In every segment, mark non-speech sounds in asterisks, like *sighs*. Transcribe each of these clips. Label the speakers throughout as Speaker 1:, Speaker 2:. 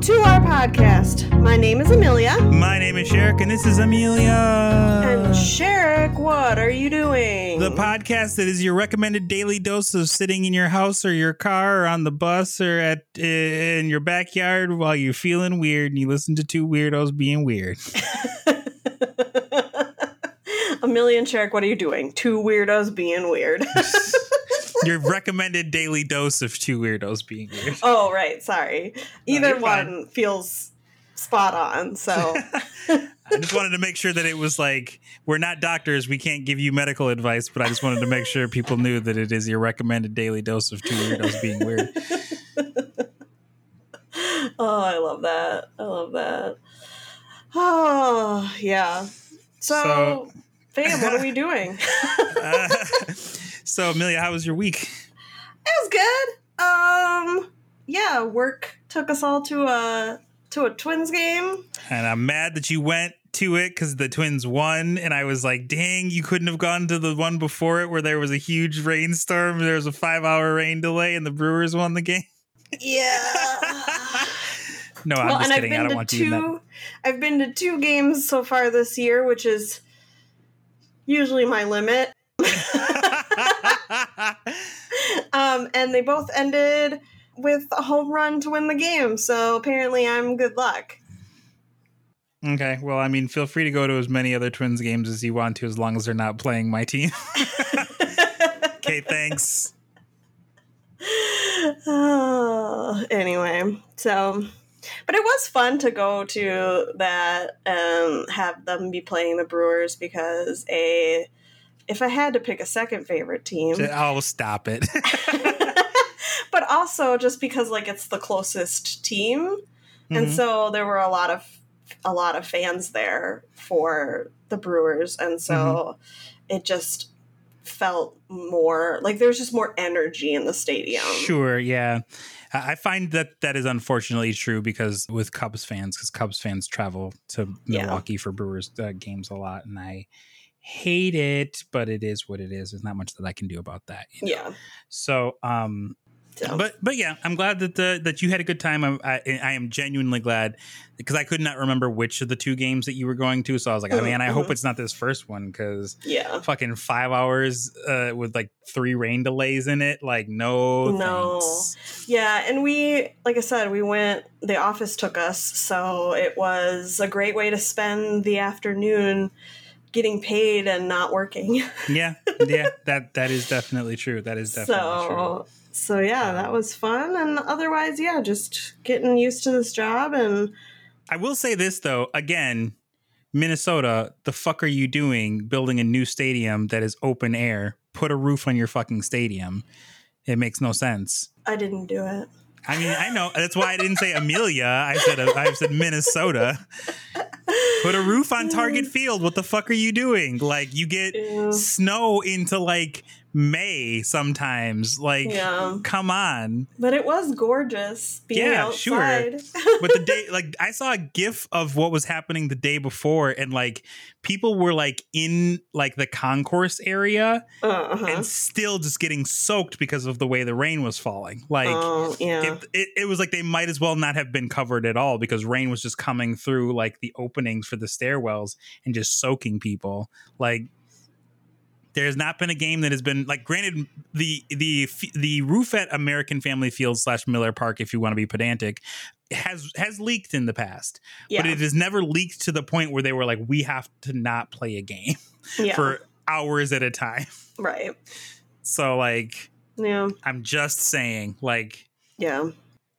Speaker 1: to our podcast. My name is Amelia.
Speaker 2: My name is Sherrick, and this is Amelia.
Speaker 1: And Sherrick, what are you doing?
Speaker 2: the podcast that is your recommended daily dose of sitting in your house or your car or on the bus or at in your backyard while you're feeling weird and you listen to two weirdos being weird. *laughs*
Speaker 1: Amelia and Sherrick, what are you doing? Two weirdos being weird. *laughs*
Speaker 2: your recommended daily dose of two weirdos being weird. *laughs*
Speaker 1: oh, right. Sorry. Either
Speaker 2: fine.
Speaker 1: one feels spot on. So, *laughs*
Speaker 2: I just wanted to make sure that it was like we're not doctors, we can't give you medical advice, but I just wanted to make sure people knew that it is your recommended daily dose of two weirdos being weird. *laughs*
Speaker 1: oh, I love that. I love that. Oh, *sighs* yeah. So,
Speaker 2: So-
Speaker 1: fam, what are we doing?
Speaker 2: Uh, so Amelia, how was your week?
Speaker 1: It was good. Um, yeah, work took us all to a to a Twins game.
Speaker 2: And I'm mad that you went to it because the Twins won, and I was like, "Dang, you couldn't have gone to the one before it where there was a huge rainstorm. There was a five-hour rain delay, and the Brewers won the game."
Speaker 1: Yeah. *laughs*
Speaker 2: No, I'm
Speaker 1: well,
Speaker 2: just kidding. I don't want you to.
Speaker 1: I've been to two games so far this year, which is usually my limit. *laughs* um, and they both ended with a home run to win the game. So apparently, I'm good luck.
Speaker 2: okay, well, I mean, feel free to go to as many other Twins games as you want to, as long as they're not playing my team. *laughs* okay, thanks.
Speaker 1: Oh, *sighs* anyway, so but it was fun to go to that and have them be playing the Brewers because a if I had to pick a second favorite team, *laughs*
Speaker 2: Oh, stop it. *laughs* *laughs*
Speaker 1: but also just because like it's the closest team, and
Speaker 2: Mhm.
Speaker 1: so there were a lot of a lot of fans there for the Brewers, and so it just felt more like there was just more energy in the stadium.
Speaker 2: Sure, yeah. I I find that that is unfortunately true because with Cubs fans, because Cubs fans travel to
Speaker 1: Yeah.
Speaker 2: Milwaukee for Brewers uh, games a lot, and I hate it, but it is what it is. There's not much that I can do about that. you know?
Speaker 1: Yeah.
Speaker 2: So, um,
Speaker 1: So.
Speaker 2: but but yeah, I'm glad that the that you had a good time. I, I, I am genuinely glad because I could not remember which of the two games that you were going to. So I was like, oh,
Speaker 1: Mhm,
Speaker 2: man, I hope
Speaker 1: mhm.
Speaker 2: it's not this first one because
Speaker 1: yeah.
Speaker 2: fucking five hours uh, with like three rain delays in it. Like, no,
Speaker 1: No.
Speaker 2: thanks.
Speaker 1: Yeah, and we, like I said, we went, the office took us, so it was a great way to spend the afternoon getting paid and not working. *laughs*
Speaker 2: Yeah, yeah, that that is definitely true. That is definitely true.
Speaker 1: so, so yeah, that was fun. And otherwise, yeah, just getting used to this job and
Speaker 2: I will say this though, again, Minnesota, the fuck are you doing building a new stadium that is open air? Put a roof on your fucking stadium. It makes no sense.
Speaker 1: I didn't do it.
Speaker 2: I mean, I know that's why I didn't say Amelia. I said I said Minnesota. *laughs* Put a roof on Target Field. What the fuck are you doing? Like you get
Speaker 1: Yeah.
Speaker 2: snow into like May sometimes. Like
Speaker 1: Yeah.
Speaker 2: come on.
Speaker 1: But it was gorgeous being
Speaker 2: Yeah, sure.
Speaker 1: outside. *laughs*
Speaker 2: but the day like i saw a gif of what was happening the day before and like people were like in like the concourse area
Speaker 1: uh-huh.
Speaker 2: and still just getting soaked because of the way the rain was falling like
Speaker 1: oh, yeah.
Speaker 2: it, it, it was like they might as well not have been covered at all because rain was just coming through like the openings for the stairwells and just soaking people like there's not been a game that has been like granted the the the roof at American Family Field slash Miller Park if you want to be pedantic has has leaked in the past
Speaker 1: yeah.
Speaker 2: but it has never leaked to the point where they were like we have to not play a game *laughs*
Speaker 1: yeah.
Speaker 2: for hours at a time
Speaker 1: right.
Speaker 2: so like
Speaker 1: Yeah.
Speaker 2: I'm just saying like
Speaker 1: Yeah.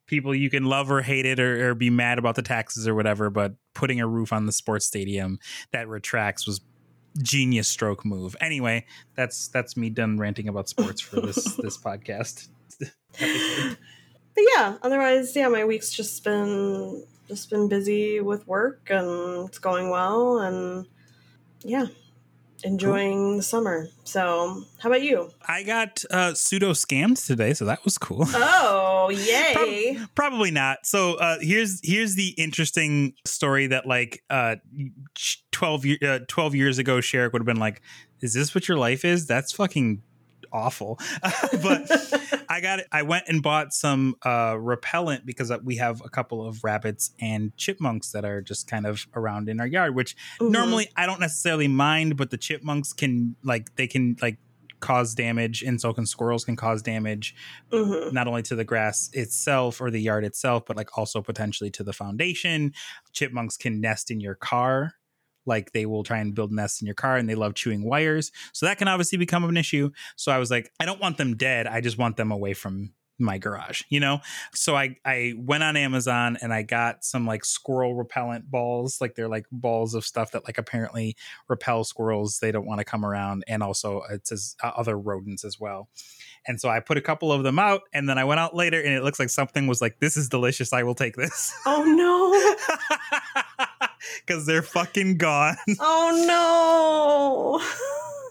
Speaker 2: people you can love or hate it or, or be mad about the taxes or whatever but putting a roof on the sports stadium that retracts was genius stroke move. Anyway that's that's me done ranting about sports for this *laughs* this podcast. *laughs*
Speaker 1: But yeah otherwise yeah my week's just been just been busy with work and it's going well and yeah enjoying the summer. So how about you?
Speaker 2: I got uh pseudo scammed today so that was cool. *laughs*
Speaker 1: Oh yay.
Speaker 2: probably not. So uh here's here's the interesting story that like uh 12 year, uh, 12 years ago Sherrick would have been like is this what your life is? That's fucking awful. *laughs* but *laughs* I got it. I went and bought some uh, repellent because we have a couple of rabbits and chipmunks that are just kind of around in our yard, which
Speaker 1: Mhm.
Speaker 2: normally I don't necessarily mind, but the chipmunks can like they can like cause damage and so can squirrels can cause damage
Speaker 1: Mhm.
Speaker 2: not only to the grass itself or the yard itself but like also potentially to the foundation chipmunks can nest in your car like they will try and build nests in your car and they love chewing wires. So that can obviously become an issue. So i was like i don't want them dead. I just want them away from my garage you know? So i i went on amazon and i got some like squirrel repellent balls. Like they're like balls of stuff that like apparently repel squirrels. They don't want to come around. And also it says uh, other rodents as well. And so i put a couple of them out and then i went out later and it looks like something was like this is delicious. I will take this.
Speaker 1: Oh no. *laughs* *laughs*
Speaker 2: because they're fucking gone *laughs*
Speaker 1: Oh no.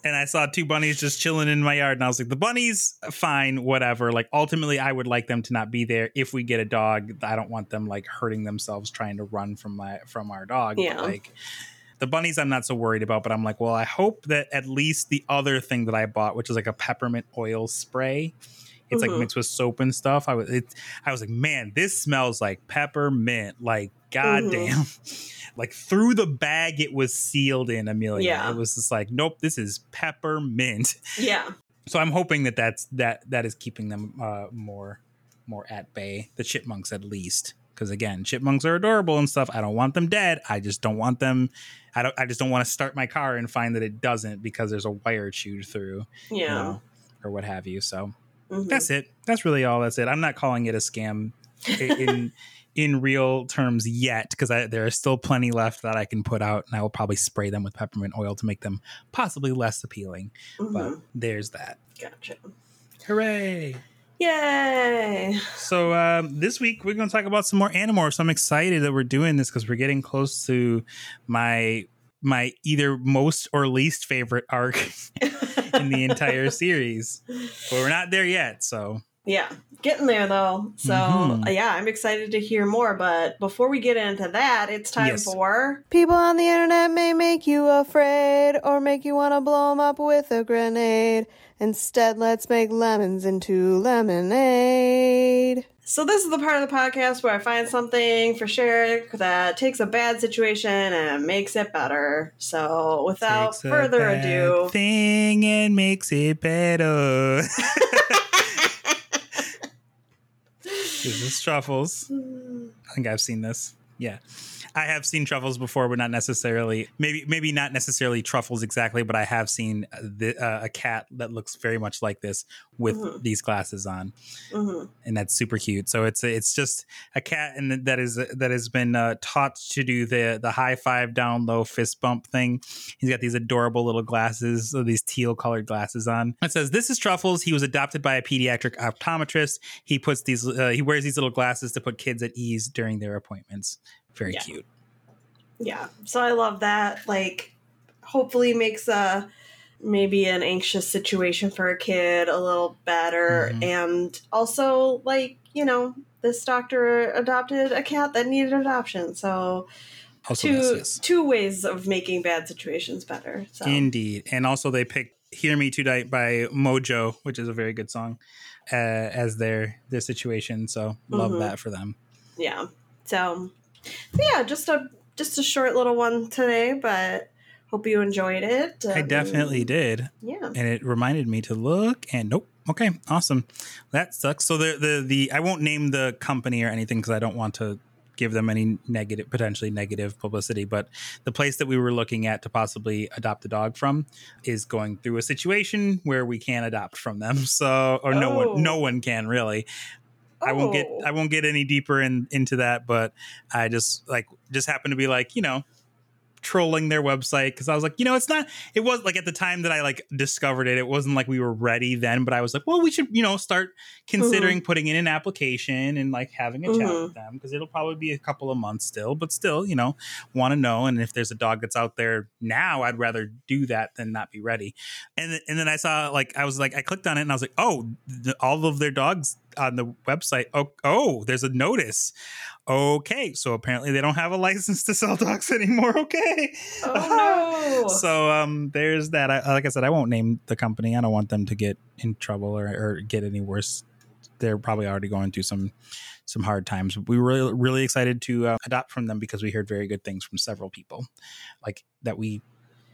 Speaker 2: and I saw two bunnies just chilling in my yard, and I was like, the bunnies, fine, whatever. Like, ultimately, I would like them to not be there. If we get a dog, I don't want them like hurting themselves trying to run from my from our dog. But,
Speaker 1: Yeah.
Speaker 2: like the bunnies, I'm not so worried about. But I'm like, well, I hope that at least the other thing that I bought, which is like a peppermint oil spray. It's like mixed with soap and stuff. I was, it, I was like, man, this smells like peppermint. Like, goddamn. *laughs* like through the bag it was sealed in, Amelia.
Speaker 1: Yeah.
Speaker 2: It was just like, nope, this is peppermint.
Speaker 1: yeah. *laughs*
Speaker 2: So I'm hoping that that's that that is keeping them uh, more more at bay. The chipmunks at least, because again, chipmunks are adorable and stuff. I don't want them dead. I just don't want them. I don't. I just don't want to start my car and find that it doesn't because there's a wire chewed through, you
Speaker 1: Yeah.
Speaker 2: know, or what have you. So
Speaker 1: Mhm.
Speaker 2: that's it. That's really all. That's it. I'm not calling it a scam in *laughs* in real terms yet because there are still plenty left that I can put out, and I will probably spray them with peppermint oil to make them possibly less appealing. But
Speaker 1: Mhm.
Speaker 2: there's that.
Speaker 1: Gotcha.
Speaker 2: Hooray!
Speaker 1: Yay.
Speaker 2: So um, this week we're going to talk about some more Animorphs. I'm excited that we're doing this because we're getting close to my my either most or least favorite arc *laughs* in the entire series, but we're not there yet. So
Speaker 1: Yeah, getting there though. So
Speaker 2: Mhm.
Speaker 1: uh, yeah, I'm excited to hear more. But before we get into that, it's time
Speaker 2: Yes.
Speaker 1: for
Speaker 3: People on the internet may make you afraid or make you want to blow them up with a grenade. Instead, let's make lemons into lemonade.
Speaker 1: So this is the part of the podcast where I find something for Sherrick that takes a bad situation and makes it better. So without
Speaker 2: Takes a
Speaker 1: further
Speaker 2: bad
Speaker 1: ado,
Speaker 2: thing and makes it better. *laughs* this is truffles. I think I've seen this. Yeah. I have seen truffles before, but not necessarily. Maybe, maybe not necessarily truffles exactly, but I have seen the, uh, a cat that looks very much like this with
Speaker 1: Mhm.
Speaker 2: these glasses on,
Speaker 1: Mhm.
Speaker 2: and that's super cute. So it's it's just a cat, and that is that has been uh, taught to do the the high five down low fist bump thing. He's got these adorable little glasses, uh, these teal colored glasses on. It says, "This is Truffles. He was adopted by a pediatric optometrist. He puts these, uh, he wears these little glasses to put kids at ease during their appointments. Very
Speaker 1: Yeah.
Speaker 2: cute.
Speaker 1: yeah. So I love that. Like, hopefully makes a maybe an anxious situation for a kid a little better,
Speaker 2: Mhm.
Speaker 1: and also like you know this doctor adopted a cat that needed adoption. So
Speaker 2: Also,
Speaker 1: two
Speaker 2: yes, yes.
Speaker 1: two ways of making bad situations better. So
Speaker 2: Indeed. And also, they picked "Hear Me Tonight" by Modjo, which is a very good song, uh, as their their situation. So love
Speaker 1: Mhm.
Speaker 2: that for them.
Speaker 1: yeah. So so yeah, just a just a short little one today, but hope you enjoyed it.
Speaker 2: I
Speaker 1: Um,
Speaker 2: definitely did.
Speaker 1: Yeah.
Speaker 2: and it reminded me to look and nope okay awesome that sucks so the the the i won't name the company or anything because i don't want to give them any negative potentially negative publicity but the place that we were looking at to possibly adopt a dog from is going through a situation where we can't adopt from them *laughs* so or no
Speaker 1: Oh.
Speaker 2: one no one can really I won't get
Speaker 1: Oh.
Speaker 2: I won't get any deeper in into that, but I just like just happened to be like, you know, trolling their website because I was like, you know, it's not it was like at the time that I like discovered it, it wasn't like we were ready then, but I was like, well, we should, you know, start considering putting in an application and like having a chat
Speaker 1: Mhm.
Speaker 2: with them because it'll probably be a couple of months still, but still, you know, want to know. And if there's a dog that's out there now, I'd rather do that than not be ready. And th- and then I saw like I was like I clicked on it and I was like, oh, th- all of their dogs on the website. Oh, oh, there's a notice. Okay, so apparently they don't have a license to sell dogs *laughs* anymore. Okay.
Speaker 1: Oh no. *laughs*
Speaker 2: so um, there's that. I, like I said, I won't name the company. I don't want them to get in trouble or, or get any worse. They're probably already going through some some hard times. We were really, really excited to uh, adopt from them because we heard very good things from several people, like that we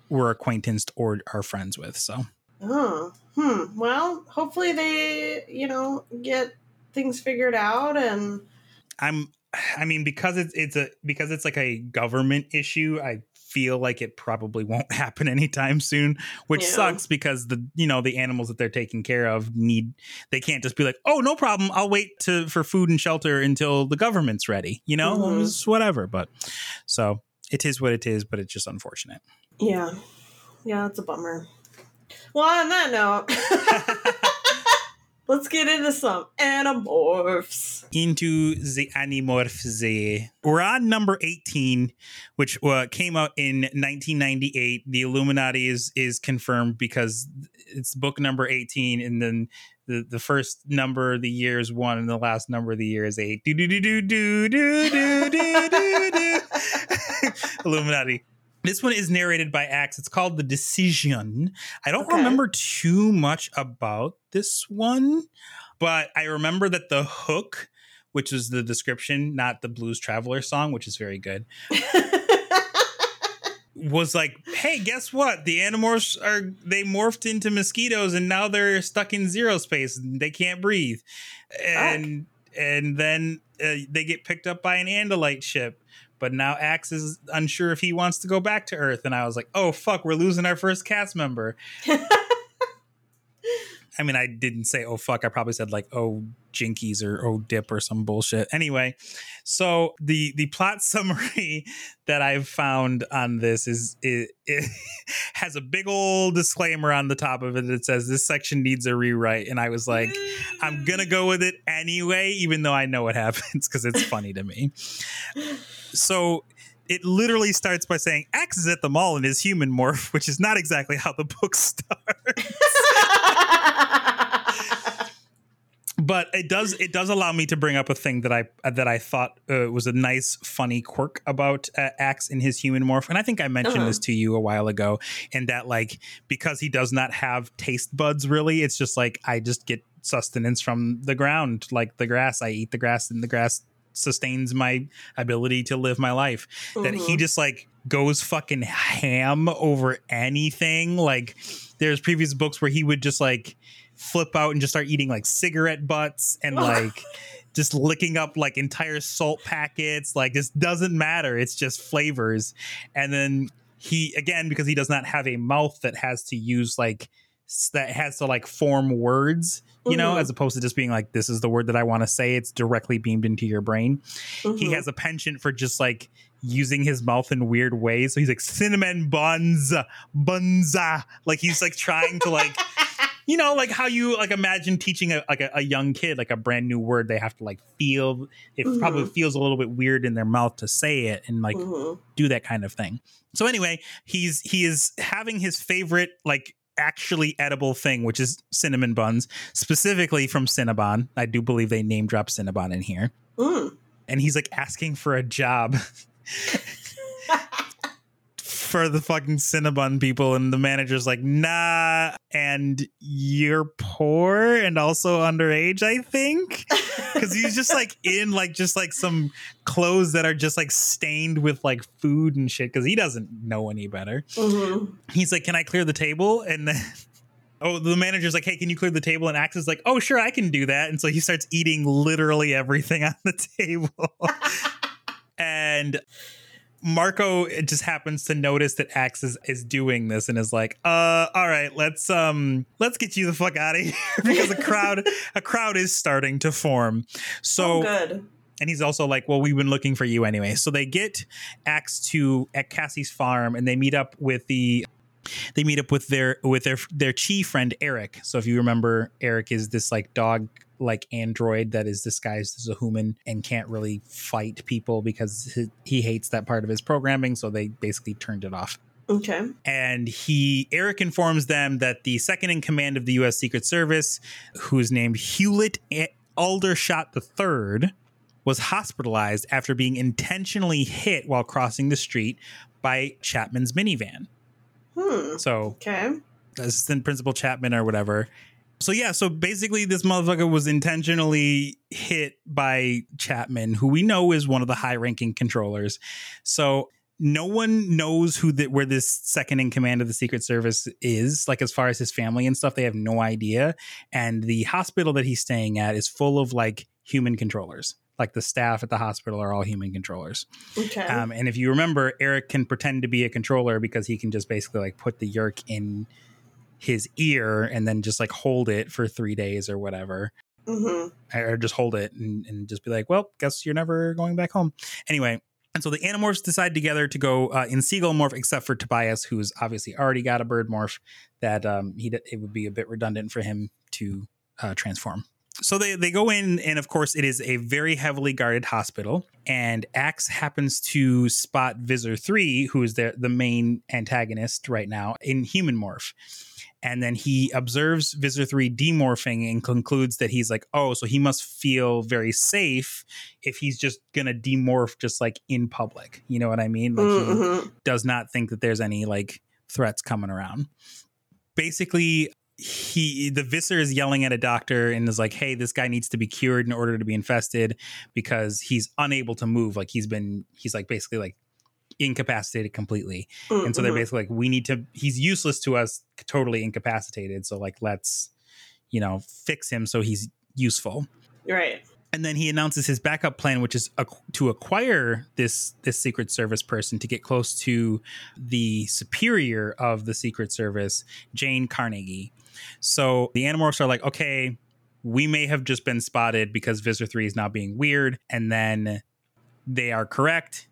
Speaker 2: were acquaintanced or are friends with. So
Speaker 1: Oh, hmm. Well, hopefully they, you know, get things figured out and
Speaker 2: I'm I mean because it's it's a because it's like a government issue, I feel like it probably won't *laughs* happen anytime soon, which
Speaker 1: Yeah.
Speaker 2: sucks because the you know the animals that they're taking care of need they can't just be like, "Oh, no problem. I'll wait to for food and shelter until the government's ready." You know,
Speaker 1: Mhm.
Speaker 2: it's whatever, but so it is what it is, but it's just unfortunate.
Speaker 1: yeah. Yeah, it's a bummer. Well, on that note, *laughs* let's get into some animorphs.
Speaker 2: into the Animorphs. We're on number 18, which uh, came out in 1998. The Illuminati is is confirmed because it's book number 18, and then the, the first number of the year is one, and the last number of the year is eight. Do do do do do do do do do do. *laughs* Illuminati. This one is narrated by Ax. It's called The Decision. I don't
Speaker 1: Okay.
Speaker 2: remember too much about this one, but I remember that the hook, which is the description, not the Blues Traveler song, which is very good, *laughs* was like, hey, guess what? The Animorphs are they morphed into mosquitoes and now they're stuck in zero space and they can't breathe. And and then uh, they get picked up by an Andalite ship. But now Ax is unsure if he wants to go back to Earth. And I was like, oh, fuck, we're losing our first cast member. *laughs* I mean, I didn't say, oh, fuck. I probably said, like, oh, jinkies or oh, dip or some bullshit. Anyway, so the the plot *laughs* summary that I've found on this is it, it *laughs* has a big old disclaimer on the top of it that says this section needs a rewrite. And I was like, I'm gonna go with it anyway, even though I know what *laughs* happens because it's funny to me. So it literally starts by saying Ax is at the mall in his human morph, *laughs* which is not exactly how the book *laughs* starts. *laughs* but it does it does allow me to bring up a thing that I that I thought uh, was a nice funny quirk about uh, Ax in his human morph, and I think I mentioned
Speaker 1: Uh-huh.
Speaker 2: this to you a while ago. And that like because he does not have taste buds, really, it's just like I just get sustenance from the ground, like the grass. I eat the grass, and the grass sustains my ability to live my life. That he
Speaker 1: Mhm.
Speaker 2: just like goes fucking ham over anything. Like there's previous books where he would just like flip out and just start eating like cigarette butts and *laughs* like just licking up like entire salt packets like this doesn't matter it's just flavors and then he again because he does not have a mouth that has to use like that has to like form words you know
Speaker 1: Mhm.
Speaker 2: as opposed to just being like this is the word that i want to say it's directly beamed into your brain he
Speaker 1: Mhm.
Speaker 2: has a penchant for just like using his mouth in weird ways so he's like cinnamon buns bunza like he's like trying to like you know like how you like imagine teaching a like a, a young kid like a brand new word they have to like feel it
Speaker 1: Mhm.
Speaker 2: probably feels a little bit weird in their mouth to say it and like
Speaker 1: Mhm.
Speaker 2: do that kind of thing so anyway he's he is having his favorite like actually edible thing which is cinnamon buns specifically from cinnabon. I do believe they name drop cinnabon in here.
Speaker 1: Mm.
Speaker 2: and he's like asking for a job *laughs* for the fucking Cinnabon people, and the manager's like, nah, and you're poor and also underage, I think. *laughs* Because he's just like in like just like some clothes that are just like stained with like food and shit, because he doesn't know any better.
Speaker 1: Mhm.
Speaker 2: He's like, Can I clear the table? And then *laughs* Oh, the manager's like, hey, can you clear the table? And Ax is like, oh, sure, I can do that. And so he starts eating literally everything *laughs* on the table. and Marco just happens to notice that Ax is, is doing this and is like, uh, all right, let's um let's get you the fuck out of here *laughs* because a crowd a crowd is starting to form. So
Speaker 1: oh, good.
Speaker 2: and he's also like, well, we've been looking for you anyway. So they get Ax to at Cassie's farm and they meet up with the they meet up with their with their their Chee friend Erek. So if you remember, Erek is this like dog like android that is disguised as a human and can't really fight people because he, hates that part of his programming. So they basically turned it off
Speaker 1: Okay.
Speaker 2: and he Erek informs them that the second in command of the U.S. Secret Service, who's named Hewlett Aldershot III was hospitalized after being intentionally hit while crossing the street by Chapman's minivan.
Speaker 1: Hmm.
Speaker 2: So
Speaker 1: Okay.
Speaker 2: assistant principal Chapman or whatever. So yeah, so basically this motherfucker was intentionally hit by Chapman, who we know is one of the high-ranking controllers. So no one knows who the, where this second in command of the Secret Service is. Like as far as his family and stuff, they have no idea. And the hospital that he's staying at is full of like human controllers. Like the staff at the hospital are all human controllers.
Speaker 1: Okay.
Speaker 2: Um, and if you remember, Erek can pretend to be a controller because he can just basically like put the Yeerk in his ear and then just like hold it for three days or whatever,
Speaker 1: hmm
Speaker 2: or just hold it and, and just be like, well, guess you're never going back home. Anyway. And so the Animorphs decide together to go uh, in Seagull morph, except for Tobias, who's obviously already got a bird morph. That um, he it would be a bit redundant for him to uh, transform. So they, they go in, and of course, it is a very heavily guarded hospital. And Ax happens to spot Visser 3, who is the, the main antagonist right now, in human morph. And then he observes Visser 3 demorphing and concludes that he's like, oh, so he must feel very safe if he's just going to demorph just like in public. You know what I mean? Like, he,
Speaker 1: Mhm.
Speaker 2: does not think that there's any like threats coming around. Basically, he the Visser is yelling at a doctor and is like, "Hey, this guy needs to be cured in order to be infested because he's unable to move. Like he's been he's like basically like incapacitated completely." And so they're
Speaker 1: Mhm.
Speaker 2: basically like, "We need to he's useless to us, totally incapacitated. So like let's, you know, fix him so he's useful."
Speaker 1: right.
Speaker 2: And then he announces his backup plan which is to acquire this this secret service person to get close to the superior of the secret service jane carnegie. So the animorphs are like okay we may have just been spotted because Visser 3 is now being weird. And then they are correct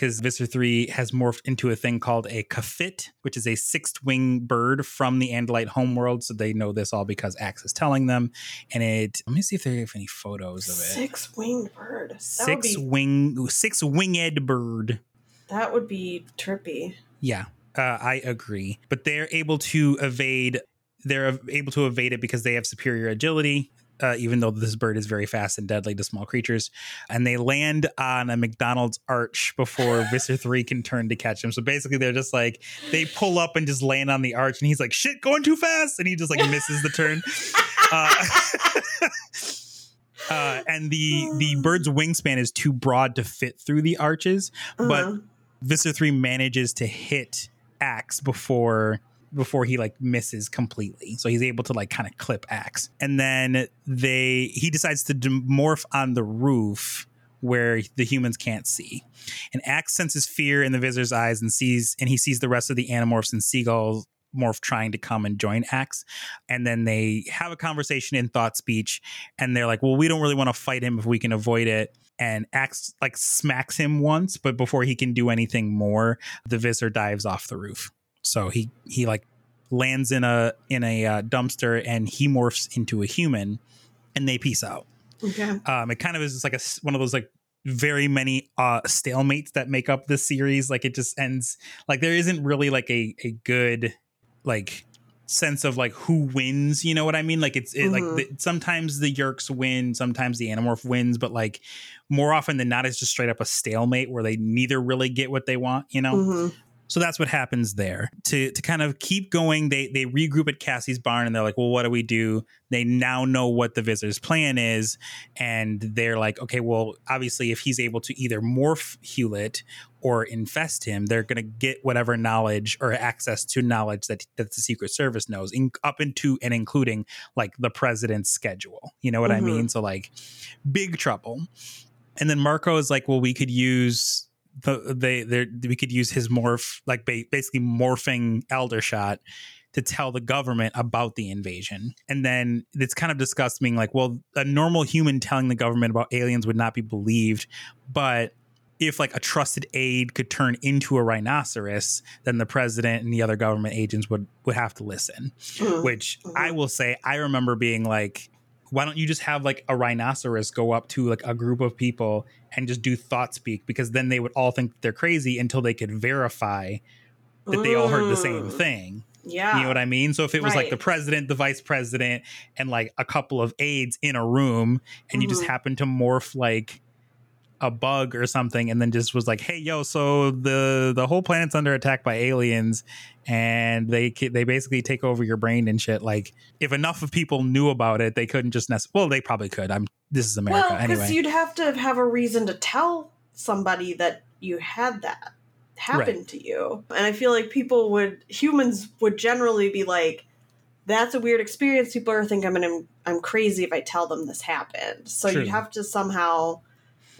Speaker 2: because Visser 3 has morphed into a thing called a kafit, which is a sixth wing bird from the Andalite homeworld. So they know this all because Ax is telling them. And it, let me see if they have any photos of it.
Speaker 1: Six winged bird. That
Speaker 2: Six
Speaker 1: be
Speaker 2: wing, six winged bird.
Speaker 1: that would be trippy.
Speaker 2: Yeah, uh, I agree. But they're able to evade. They're able to evade it because they have superior agility. Uh, even though this bird is very fast and deadly to small creatures, and they land on a McDonald's arch before *laughs* Visser Three can turn to catch him. So basically, they're just like they pull up and just land on the arch, and he's like, "Shit, going too fast," and he just like misses the turn. *laughs* Uh, *laughs* uh, and the the bird's wingspan is too broad to fit through the arches, but
Speaker 1: Uh-huh.
Speaker 2: Visser 3 manages to hit Ax before before he like misses completely. So he's able to like kind of clip Ax. And then they he decides to morph on the roof where the humans can't see. And Ax senses fear in the Visser's eyes and sees and he sees the rest of the Animorphs and seagulls morph trying to come and join Ax. And then they have a conversation in thought speech and they're like, "Well, we don't really want to fight him if we can avoid it." and Ax like smacks him once, but before he can do anything more, the Visser dives off the roof. So he he like lands in a in a uh, dumpster and he morphs into a human, and they peace out.
Speaker 1: Okay.
Speaker 2: Um, it kind of is just like a one of those like very many uh stalemates that make up this series. Like it just ends like there isn't really like a a good like sense of like who wins you know what i mean like it's it,
Speaker 1: Mhm.
Speaker 2: like the, sometimes the Yeerks win sometimes the animorph wins but like more often than not it's just straight up a stalemate where they neither really get what they want you know
Speaker 1: Mhm.
Speaker 2: So that's what happens there. To to kind of keep going, they they regroup at Cassie's barn and they're like, "Well, what do we do?" They now know what the visitor's plan is, and they're like, "Okay, well, obviously, if he's able to either morph Hewlett or infest him, they're going to get whatever knowledge or access to knowledge that that the Secret Service knows, in, up into and including like the president's schedule. You know what I
Speaker 1: Mhm.
Speaker 2: mean? So like, big trouble." And then Marco is like, "Well, we could use." The, they they we could use his morph like ba- basically morphing Aldershot to tell the government about the invasion. And then it's kind of discussed being like, well, a normal human telling the government about aliens would not be believed, but if like a trusted aide could turn into a rhinoceros, then the president and the other government agents would would have to listen.
Speaker 1: Mhm.
Speaker 2: Which I
Speaker 1: Mhm.
Speaker 2: will say, I remember being like, why don't you just have like a rhinoceros go up to like a group of people and just do thought speak? Because then they would all think they're crazy until they could verify that they all heard the same thing.
Speaker 1: Yeah.
Speaker 2: You know what I mean? So if it was like the president, the vice president, and like a couple of aides in a room, and you just
Speaker 1: Mhm.
Speaker 2: happen to morph like a bug or something, and then just was like, "Hey, yo, so the the whole planet's under attack by aliens, and they they basically take over your brain and shit." Like, if enough of people knew about it, they couldn't just nec- well, they probably could. I'm this is America
Speaker 1: well, because
Speaker 2: anyway.
Speaker 1: you'd have to have a reason to tell somebody that you had that happen to you. And I feel like people would humans would generally be like, that's a weird experience. People are thinking I'm gonna, I'm crazy if I tell them this happened. So
Speaker 2: True.
Speaker 1: you'd have to somehow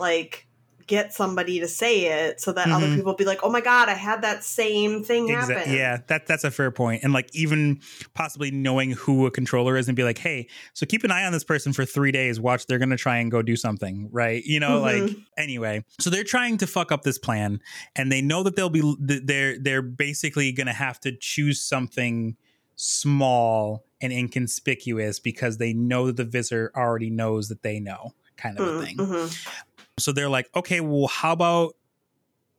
Speaker 1: like get somebody to say it so that other
Speaker 2: Mhm.
Speaker 1: people be like, oh my god, I had that same thing happen.
Speaker 2: yeah, that that's a fair point. And like even possibly knowing who a controller is and be like, hey, so keep an eye on this person for three days. Watch, they're gonna try and go do something, right? You know, like
Speaker 1: Mhm.
Speaker 2: anyway. So they're trying to fuck up this plan, and they know that they'll be they're they're basically gonna have to choose something small and inconspicuous because they know that the visitor already knows that they know, kind of a
Speaker 1: Mm,
Speaker 2: thing. So they're like, okay, well, how about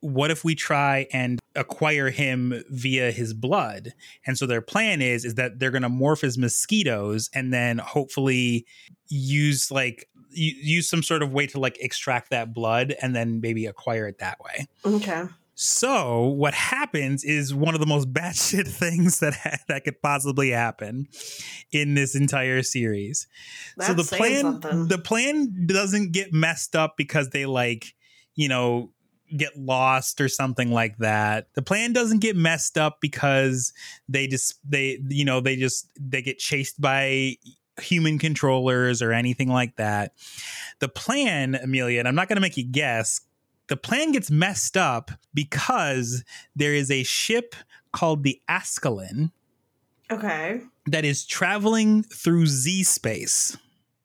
Speaker 2: what if we try and acquire him via his blood? And so their plan is is that they're going to morph as mosquitoes and then hopefully use like use some sort of way to like extract that blood and then maybe acquire it that way.
Speaker 1: Okay.
Speaker 2: So what happens is one of the most *laughs* batshit things that ha- that could possibly happen in this entire series. So the plan
Speaker 1: something.
Speaker 2: the plan doesn't get messed up because they like you know get lost or something like that. The plan doesn't get messed up because they just they you know they just they get chased by human controllers or anything like that. The plan amelia and i'm not going to make you guess the plan gets messed up because there is a ship called the ascalon
Speaker 1: okay.
Speaker 2: that is traveling through Z space.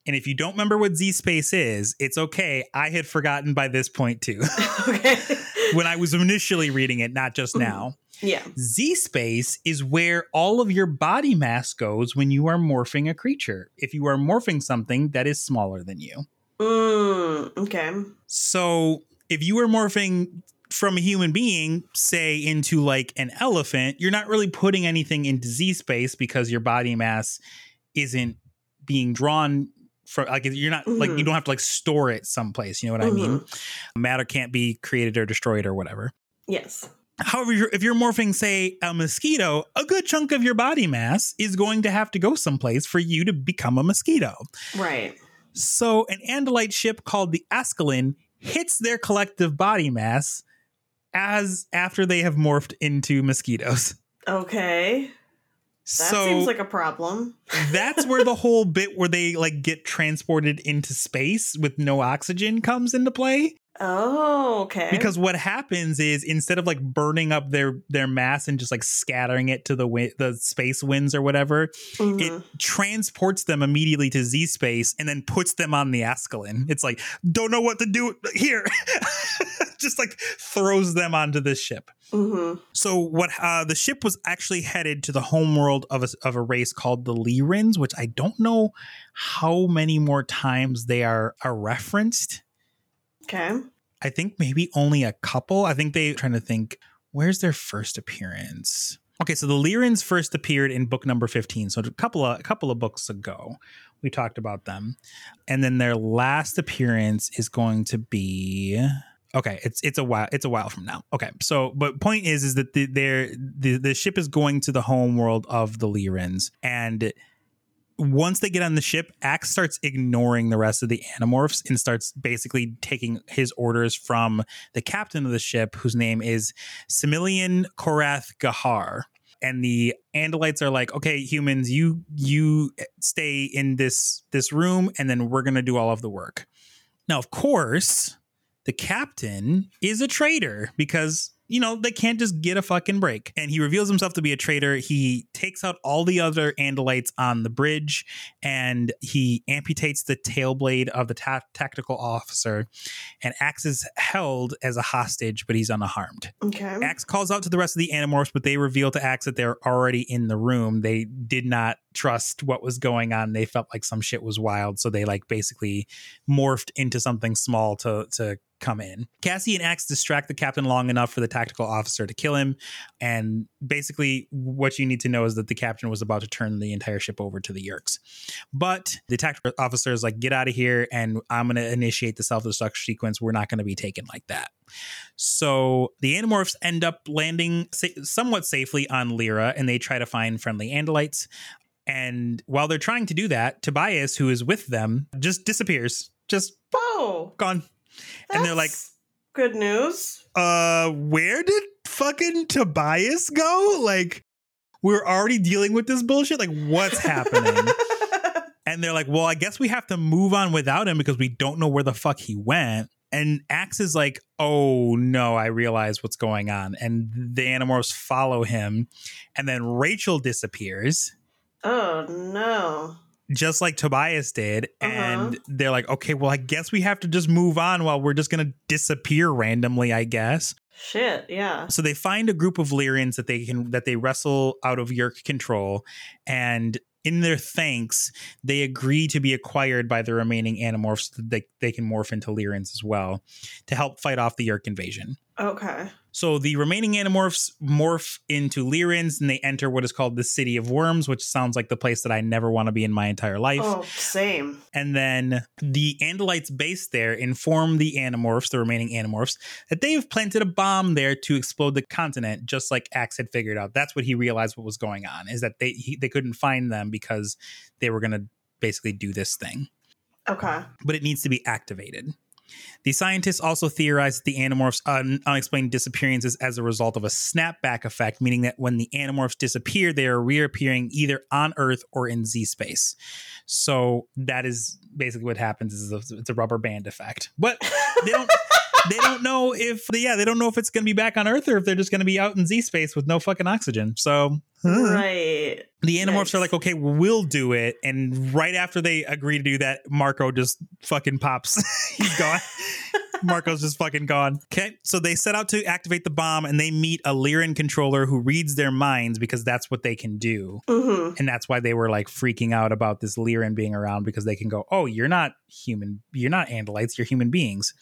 Speaker 2: And if you don't remember what Z space is, it's okay. I had forgotten by this point too. *laughs* *laughs*
Speaker 1: okay.
Speaker 2: when I was initially reading it, not just now.
Speaker 1: yeah.
Speaker 2: Z space is where all of your body mass goes when you are morphing a creature. If you are morphing something that is smaller than you.
Speaker 1: Mm, okay.
Speaker 2: So if you were morphing from a human being, say into like an elephant, you're not really putting anything into Z space because your body mass isn't being drawn for like you're not like you
Speaker 1: Mhm.
Speaker 2: don't have to like store it someplace. You know what I mean? Matter can't be created or destroyed or whatever.
Speaker 1: Yes.
Speaker 2: However, you're- if you're morphing, say, a mosquito, a good chunk of your body mass is going to have to go someplace for you to become a mosquito.
Speaker 1: Right.
Speaker 2: So, an Andalite ship called the Ascalon hits their collective body mass as after they have morphed into mosquitoes.
Speaker 1: Okay. That
Speaker 2: so
Speaker 1: seems like a problem. *laughs*
Speaker 2: that's where the whole bit where they like get transported into space with no oxygen comes into play.
Speaker 1: Oh, okay.
Speaker 2: Because what happens is instead of like burning up their their mass and just like scattering it to the wi- the space winds or whatever,
Speaker 1: Mhm.
Speaker 2: it transports them immediately to Z space and then puts them on the Ascalon. It's like, don't know what to do here. *laughs* Just like throws them onto this ship.
Speaker 1: Mhm.
Speaker 2: So what uh, the ship was actually headed to the homeworld of a, of a race called the Lyrins, which I don't know how many more times they are, are referenced.
Speaker 1: Okay.
Speaker 2: I think maybe only a couple. I think they trying to think where's their first appearance. Okay, so the Lyrins first appeared in book number 15. So a couple of a couple of books ago. We talked about them. And then their last appearance is going to be Okay, it's it's a while it's a while from now. Okay. So but point is is that the the, the ship is going to the home world of the Lyrins and once they get on the ship, Ax starts ignoring the rest of the Animorphs and starts basically taking his orders from the captain of the ship, whose name is Similian Korath Gahar. And the Andalites are like, okay, humans, you you stay in this this room, and then we're gonna do all of the work. Now, of course, the captain is a traitor because you know they can't just get a fucking break and he reveals himself to be a traitor he takes out all the other andalites on the bridge and he amputates the tail blade of the ta- tactical officer and Ax is held as a hostage but he's unharmed
Speaker 1: Okay.
Speaker 2: Ax calls out to the rest of the Animorphs, but they reveal to Ax that they're already in the room. They did not trust what was going on. They felt like some shit was wild, so they like basically morphed into something small to to come in. Cassie and Ax distract the captain long enough for the tactical officer to kill him. And basically, what you need to know is that the captain was about to turn the entire ship over to the Yeerks. But the tactical officer is like, get out of here, and I'm going to initiate the self destruct sequence. We're not going to be taken like that. So the Animorphs end up landing sa- somewhat safely on Lyra, and they try to find friendly Andalites. And while they're trying to do that, Tobias, who is with them, just disappears. Just
Speaker 1: Oh,
Speaker 2: gone. And they're like,
Speaker 1: good news.
Speaker 2: uh, where did fucking Tobias go? Like, we're already dealing with this bullshit. Like, what's happening? *laughs* and they're like, well, I guess we have to move on without him because we don't know where the fuck he went. And Ax is like, oh no, I realize what's going on. And the Animorphs follow him. And then Rachel disappears
Speaker 1: oh no.
Speaker 2: Just like Tobias did.
Speaker 1: Uh-huh.
Speaker 2: And they're like, okay, well, I guess we have to just move on while we're just going to disappear randomly, I guess.
Speaker 1: Shit, yeah.
Speaker 2: So they find a group of Lyrians that they can that they wrestle out of Yeerk control, and in their thanks, they agree to be acquired by the remaining Animorphs so that they, they can morph into Lyrians as well to help fight off the Yeerk invasion.
Speaker 1: Okay.
Speaker 2: So the remaining Animorphs morph into Lyrians and they enter what is called the City of Worms, which sounds like the place that I never want to be in my entire life.
Speaker 1: Oh, same.
Speaker 2: And then the Andalites based there inform the Animorphs, the remaining Animorphs, that they've planted a bomb there to explode the continent, just like Ax had figured out. That's what he realized what was going on, is that they he, they couldn't find them because they were going to basically do this thing.
Speaker 1: Okay.
Speaker 2: But it needs to be activated. The scientists also theorize that the Animorphs' un- uh, unexplained disappearance is as a result of a snapback effect, meaning that when the Animorphs disappear, they are reappearing either on Earth or in Z space. So that is basically what happens. Is it's a rubber band effect, but they don't. *laughs* they don't know if yeah they don't know if it's going to be back on Earth or if they're just going to be out in Z space with no fucking oxygen. So huh.
Speaker 1: Right.
Speaker 2: the Animorphs
Speaker 1: Nice.
Speaker 2: are like, okay, we'll do it. And right after they agree to do that, Marco just fucking pops. *laughs* He's gone. *laughs* Marco's just fucking gone. Okay, so they set out to activate the bomb and they meet a Lyran controller who reads their minds because that's what they can do.
Speaker 1: Mm-hmm.
Speaker 2: And that's why they were like freaking out about this Lyran being around because they can go, oh, you're not human, you're not Andalites, you're human beings.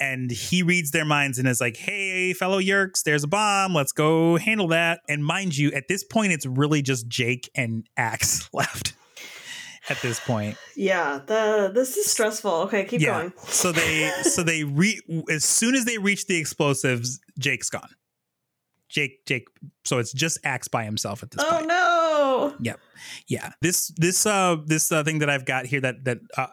Speaker 2: And he reads their minds and is like, hey, fellow Yeerks, there's a bomb. Let's go handle that. And mind you, at this point, it's really just Jake and Ax *laughs* left at this point.
Speaker 1: Yeah. The this is stressful. Okay, keep
Speaker 2: yeah.
Speaker 1: going.
Speaker 2: So they *laughs* so they re as soon as they reach the explosives, Jake's gone. Jake, Jake. So it's just Ax by himself at this
Speaker 1: Oh
Speaker 2: point.
Speaker 1: no.
Speaker 2: Yeah. This this uh this uh, thing that I've got here that that uh,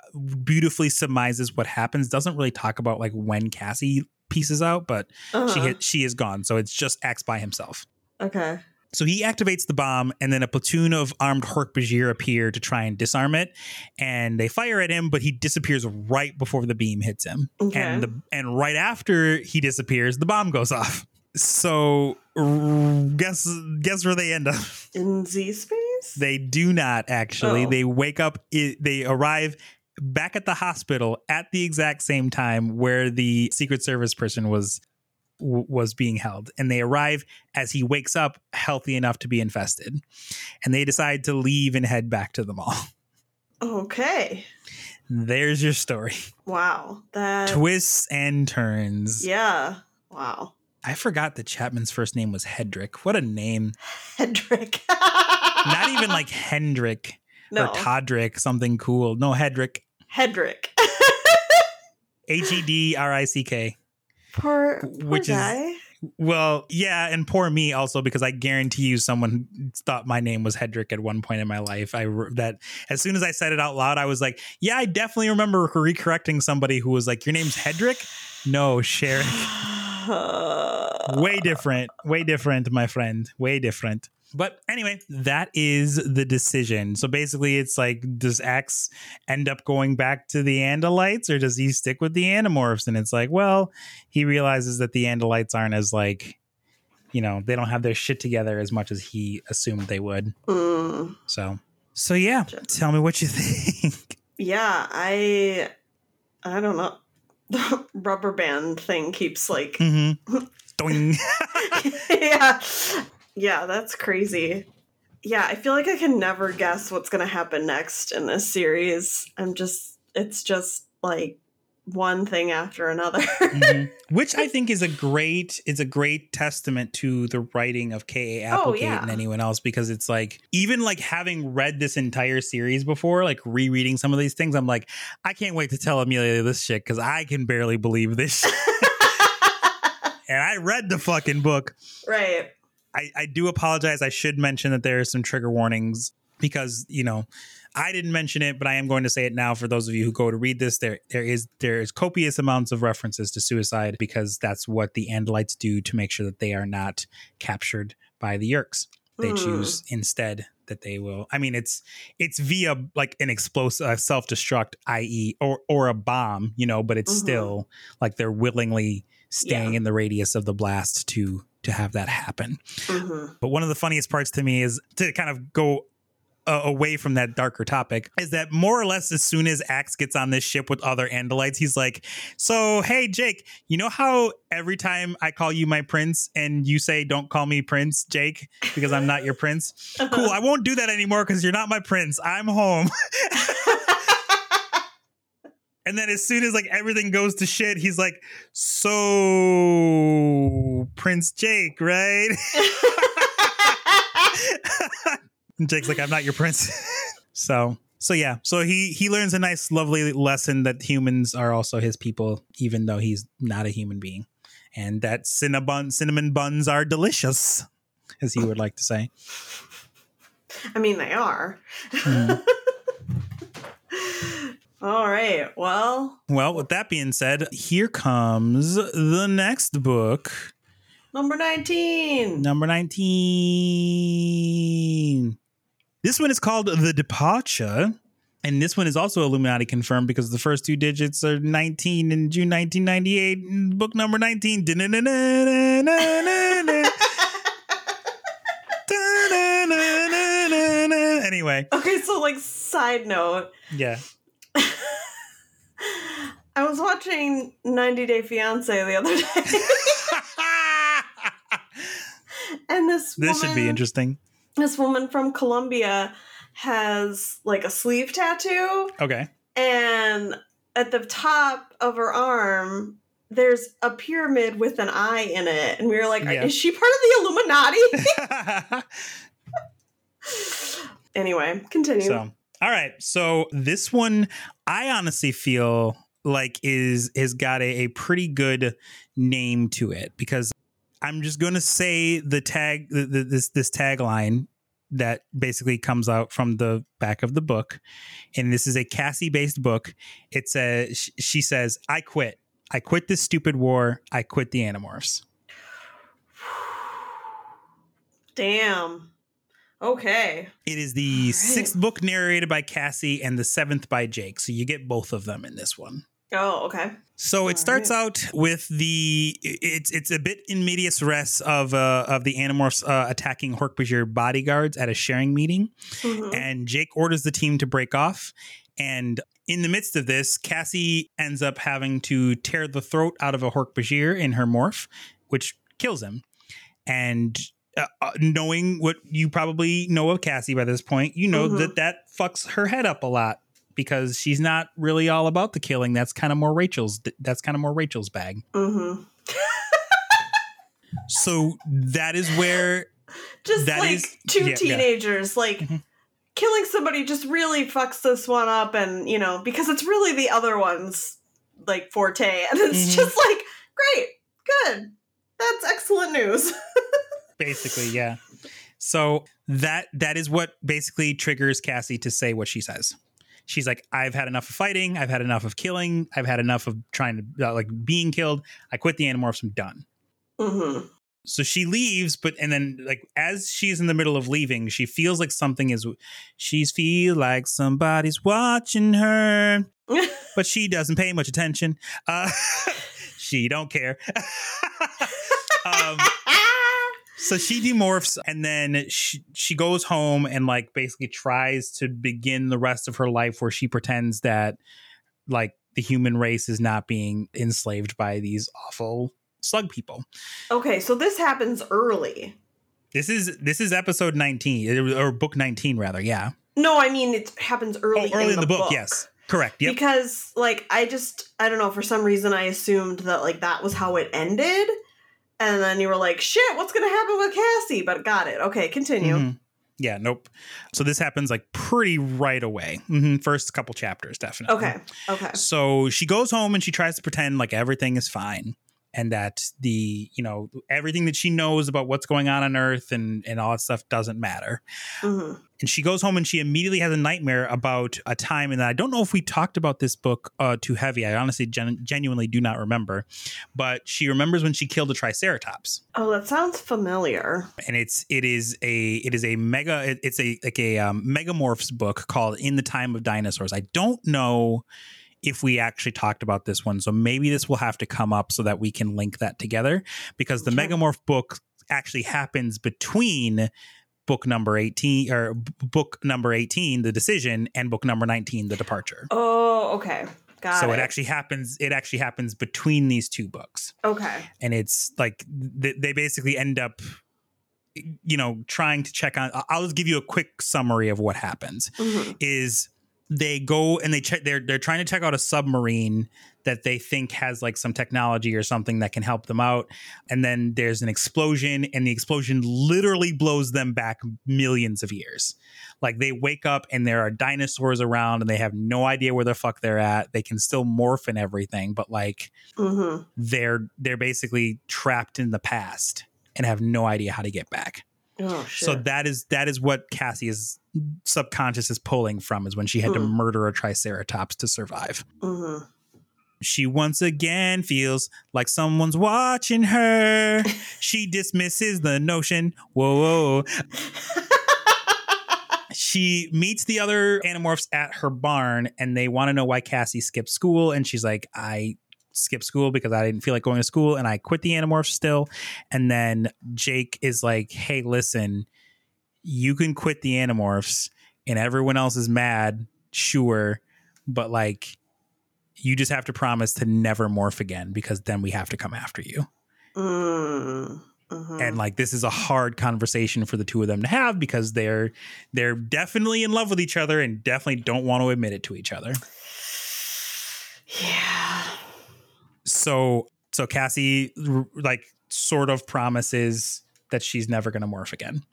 Speaker 2: beautifully surmises what happens doesn't really talk about like when Cassie pieces out, but she
Speaker 1: Uh-huh.
Speaker 2: hit she is gone. So it's just Ax by himself.
Speaker 1: Okay.
Speaker 2: So he activates the bomb, and then a platoon of armed Hork-Bajir appear to try and disarm it. And they fire at him, but he disappears right before the beam hits him.
Speaker 1: Okay.
Speaker 2: And the and right after he disappears, the bomb goes off. So guess guess where they end up. *laughs*
Speaker 1: In Z space?
Speaker 2: They do not actually.
Speaker 1: Oh.
Speaker 2: They wake up. they arrive back at the hospital at the exact same time where the Secret Service person was was being held, and they arrive as he wakes up, healthy enough to be infested, and they decide to leave and head back to the mall. *laughs*
Speaker 1: Okay.
Speaker 2: There's your story.
Speaker 1: Wow. That
Speaker 2: Twists and turns.
Speaker 1: Yeah. Wow.
Speaker 2: I forgot that Chapman's first name was Hedrick. What a name!
Speaker 1: Hedrick.
Speaker 2: Not even like *laughs* Hendrick
Speaker 1: no.
Speaker 2: or Todrick, something cool. No, Hedrick.
Speaker 1: Hedrick.
Speaker 2: H E D R I C K.
Speaker 1: Poor, poor
Speaker 2: Which is-
Speaker 1: guy.
Speaker 2: Well, yeah, and poor me also because I guarantee you someone thought my name was Hedrick at one point in my life. I that as soon as I said it out loud, I was like, "Yeah, I definitely remember recorrecting somebody who was like, "Your name's Hedrick." No, Sharon. *sighs* *laughs* Way different. Way different, my friend. Way different. But anyway, that is the decision. So basically, it's like, does Ax end up going back to the Andalites or does he stick with the Animorphs? And it's like, well, he realizes that the Andalites aren't as like, you know, they don't have their shit together as much as he assumed they would.
Speaker 1: Mm.
Speaker 2: So, so yeah, tell me what you *laughs* think.
Speaker 1: Yeah, I I don't know. The rubber band thing keeps like
Speaker 2: mm-hmm. *laughs* Doing.
Speaker 1: Yeah. Yeah, that's crazy. Yeah, I feel like I can never guess what's going to happen next in this series. I'm just it's just like one thing after another. *laughs*
Speaker 2: Mhm. Which I think is a great is a great testament to the writing of K. A. Applegate
Speaker 1: Oh, yeah.
Speaker 2: and anyone else because it's like even like having read this entire series before, like rereading some of these things, I'm like, I can't wait to tell Amelia this shit because I can barely believe this. shit. *laughs* *laughs* and I read the fucking book.
Speaker 1: right.
Speaker 2: I, I do apologize. I should mention that there are some trigger warnings because you know I didn't mention it, but I am going to say it now for those of you who go to read this. There there is there is copious amounts of references to suicide because that's what the Andalites do to make sure that they are not captured by the Yeerks. They
Speaker 1: Hmm.
Speaker 2: choose instead that they will. I mean, it's it's via like an explosive uh, self destruct, i.e., or or a bomb, you know, but it's
Speaker 1: Mhm.
Speaker 2: still like they're willingly staying
Speaker 1: Yeah.
Speaker 2: in the radius of the blast to to have that happen.
Speaker 1: hmm
Speaker 2: But one of the funniest parts to me is to kind of go uh, away from that darker topic is that more or less as soon as Ax gets on this ship with other Andalites, he's like, "So hey Jake, you know how every time I call you my prince and you say don't call me Prince Jake because I'm not your prince? *laughs* Cool, I won't do that anymore because you're not my prince. I'm home." *laughs* And then as soon as like everything goes to shit, he's like, "So Prince Jake, right?" *laughs* And Jake's like, I'm not your prince. *laughs* so so yeah. So he he learns a nice, lovely lesson that humans are also his people, even though he's not a human being. And that cinnamon cinnamon buns are delicious, as he would like to say.
Speaker 1: I mean, they are.
Speaker 2: Mhm. *laughs*
Speaker 1: All right. Well,
Speaker 2: Well, with that being said, here comes the next book,
Speaker 1: number 19.
Speaker 2: number 19. This one is called The Departure. And this one is also Illuminati confirmed because the first two digits are 19 in June 1998. Book number 19. *laughs* Anyway,
Speaker 1: Okay, so like side note,
Speaker 2: yeah. *laughs*
Speaker 1: I was watching 90 Day Fiance the other day, *laughs* and this
Speaker 2: this should be interesting.
Speaker 1: This woman from Colombia has like a sleeve tattoo,
Speaker 2: Okay.
Speaker 1: and at the top of her arm, there's a pyramid with an eye in it, and we were like,
Speaker 2: Yeah.
Speaker 1: "Is she part of the Illuminati?" *laughs* anyway, continue.
Speaker 2: So, all right. So this one, I honestly feel like is has got a, a pretty good name to it because I'm just going to say the tag, the, the, this this tagline that basically comes out from the back of the book, and this is a Cassie based book. It says she says, "I quit. I quit this stupid war. I quit the Animorphs."
Speaker 1: Damn. Okay.
Speaker 2: It is the
Speaker 1: right.
Speaker 2: sixth book narrated by Cassie and the seventh by Jake, so you get both of them in this one.
Speaker 1: Oh, okay.
Speaker 2: So it
Speaker 1: All
Speaker 2: starts
Speaker 1: right.
Speaker 2: out with the it's it's a bit in medias res of uh, of the Animorphs uh, attacking Hork-Bajir bodyguards at a sharing meeting,
Speaker 1: Mhm.
Speaker 2: and Jake orders the team to break off. And in the midst of this, Cassie ends up having to tear the throat out of a Hork-Bajir in her morph, which kills him. And uh, uh, knowing what you probably know of Cassie by this point, you know
Speaker 1: Mhm.
Speaker 2: that that fucks her head up a lot because she's not really all about the killing. That's kind of more Rachel's. That's kind of more Rachel's bag.
Speaker 1: Mhm.
Speaker 2: So that is where *laughs*
Speaker 1: Just like
Speaker 2: is-
Speaker 1: two
Speaker 2: yeah, yeah.
Speaker 1: teenagers, like
Speaker 2: Mhm.
Speaker 1: killing somebody just really fucks this one up, and you know because it's really the other one's like forte, *laughs* and it's
Speaker 2: Mhm.
Speaker 1: just like great, good, that's excellent news. *laughs*
Speaker 2: basically yeah so that that is what basically triggers cassie to say what she says she's like i've had enough of fighting. I've had enough of killing. I've had enough of trying to uh, like being killed. I quit the animorphs. I'm done.
Speaker 1: Hmm
Speaker 2: so she leaves but and then like as she's in the middle of leaving she feels like something is she's feel like somebody's watching her *laughs* but she doesn't pay much attention. Uh *laughs* she don't care. *laughs* Um so she demorphs and then she, she goes home and like basically tries to begin the rest of her life where she pretends that like the human race is not being enslaved by these awful slug people
Speaker 1: okay, so this happens early.
Speaker 2: this is this is episode 19 or book 19 rather yeah
Speaker 1: No, I mean it happens
Speaker 2: oh
Speaker 1: early.
Speaker 2: early in the, book,
Speaker 1: book.
Speaker 2: yes Correct. Yep.
Speaker 1: Because like I just I don't know for some reason I assumed that like that was how it ended, and then you were like, "Shit, what's gonna happen with Cassie?" But got it. Okay, continue.
Speaker 2: Mhm. Yeah, nope. So this happens like pretty right away. Mhm. First couple chapters, definitely.
Speaker 1: Okay, okay.
Speaker 2: So she goes home and she tries to pretend like everything is fine and that the, you know, everything that she knows about what's going on on Earth and, and all that stuff doesn't matter.
Speaker 1: hmm
Speaker 2: And she goes home and she immediately has a nightmare about a time. And I don't know if we talked about this book uh, too heavy. I honestly gen- genuinely do not remember. But she remembers when she killed a Triceratops.
Speaker 1: Oh, that sounds familiar.
Speaker 2: and it's it is a it is a mega it- it's a like a um, megamorphs book called in the time of dinosaurs i don't know if we actually talked about this one so maybe this will have to come up so that we can link that together because the
Speaker 1: Okay.
Speaker 2: megamorph book actually happens between book number 18 or book number 18 the decision and book number 19 the departure
Speaker 1: Oh, okay. Got it.
Speaker 2: so
Speaker 1: it.
Speaker 2: it actually happens it actually happens between these two books
Speaker 1: okay.
Speaker 2: and it's like th- they basically end up you know trying to check on i'll just give you a quick summary of what happens
Speaker 1: hmm
Speaker 2: is they go and they check they're they're trying to check out a submarine that they think has like some technology or something that can help them out and then there's an explosion and the explosion literally blows them back millions of years like they wake up and there are dinosaurs around and they have no idea where the fuck they're at they can still morph and everything but like
Speaker 1: hmm
Speaker 2: they're they're basically trapped in the past and have no idea how to get back.
Speaker 1: Oh shit.
Speaker 2: So that is that is what Cassie's subconscious is pulling from is when she had to
Speaker 1: Hmm.
Speaker 2: murder a triceratops to survive.
Speaker 1: hmm
Speaker 2: She once again feels like someone's watching her. *laughs* she dismisses the notion. Whoa, whoa. *laughs* she meets the other animorphs at her barn and they want to know why Cassie skipped school. And she's like, I skipped school because I didn't feel like going to school and I quit the animorphs still. And then Jake is like, Hey, listen, you can quit the animorphs and everyone else is mad, sure. But like, you just have to promise to never morph again because then we have to come after you.
Speaker 1: mm Mhm.
Speaker 2: and like this is a hard conversation for the two of them to have because they're they're definitely in love with each other and definitely don't want to admit it to each other
Speaker 1: yeah.
Speaker 2: so so cassie like sort of promises that she's never going to morph again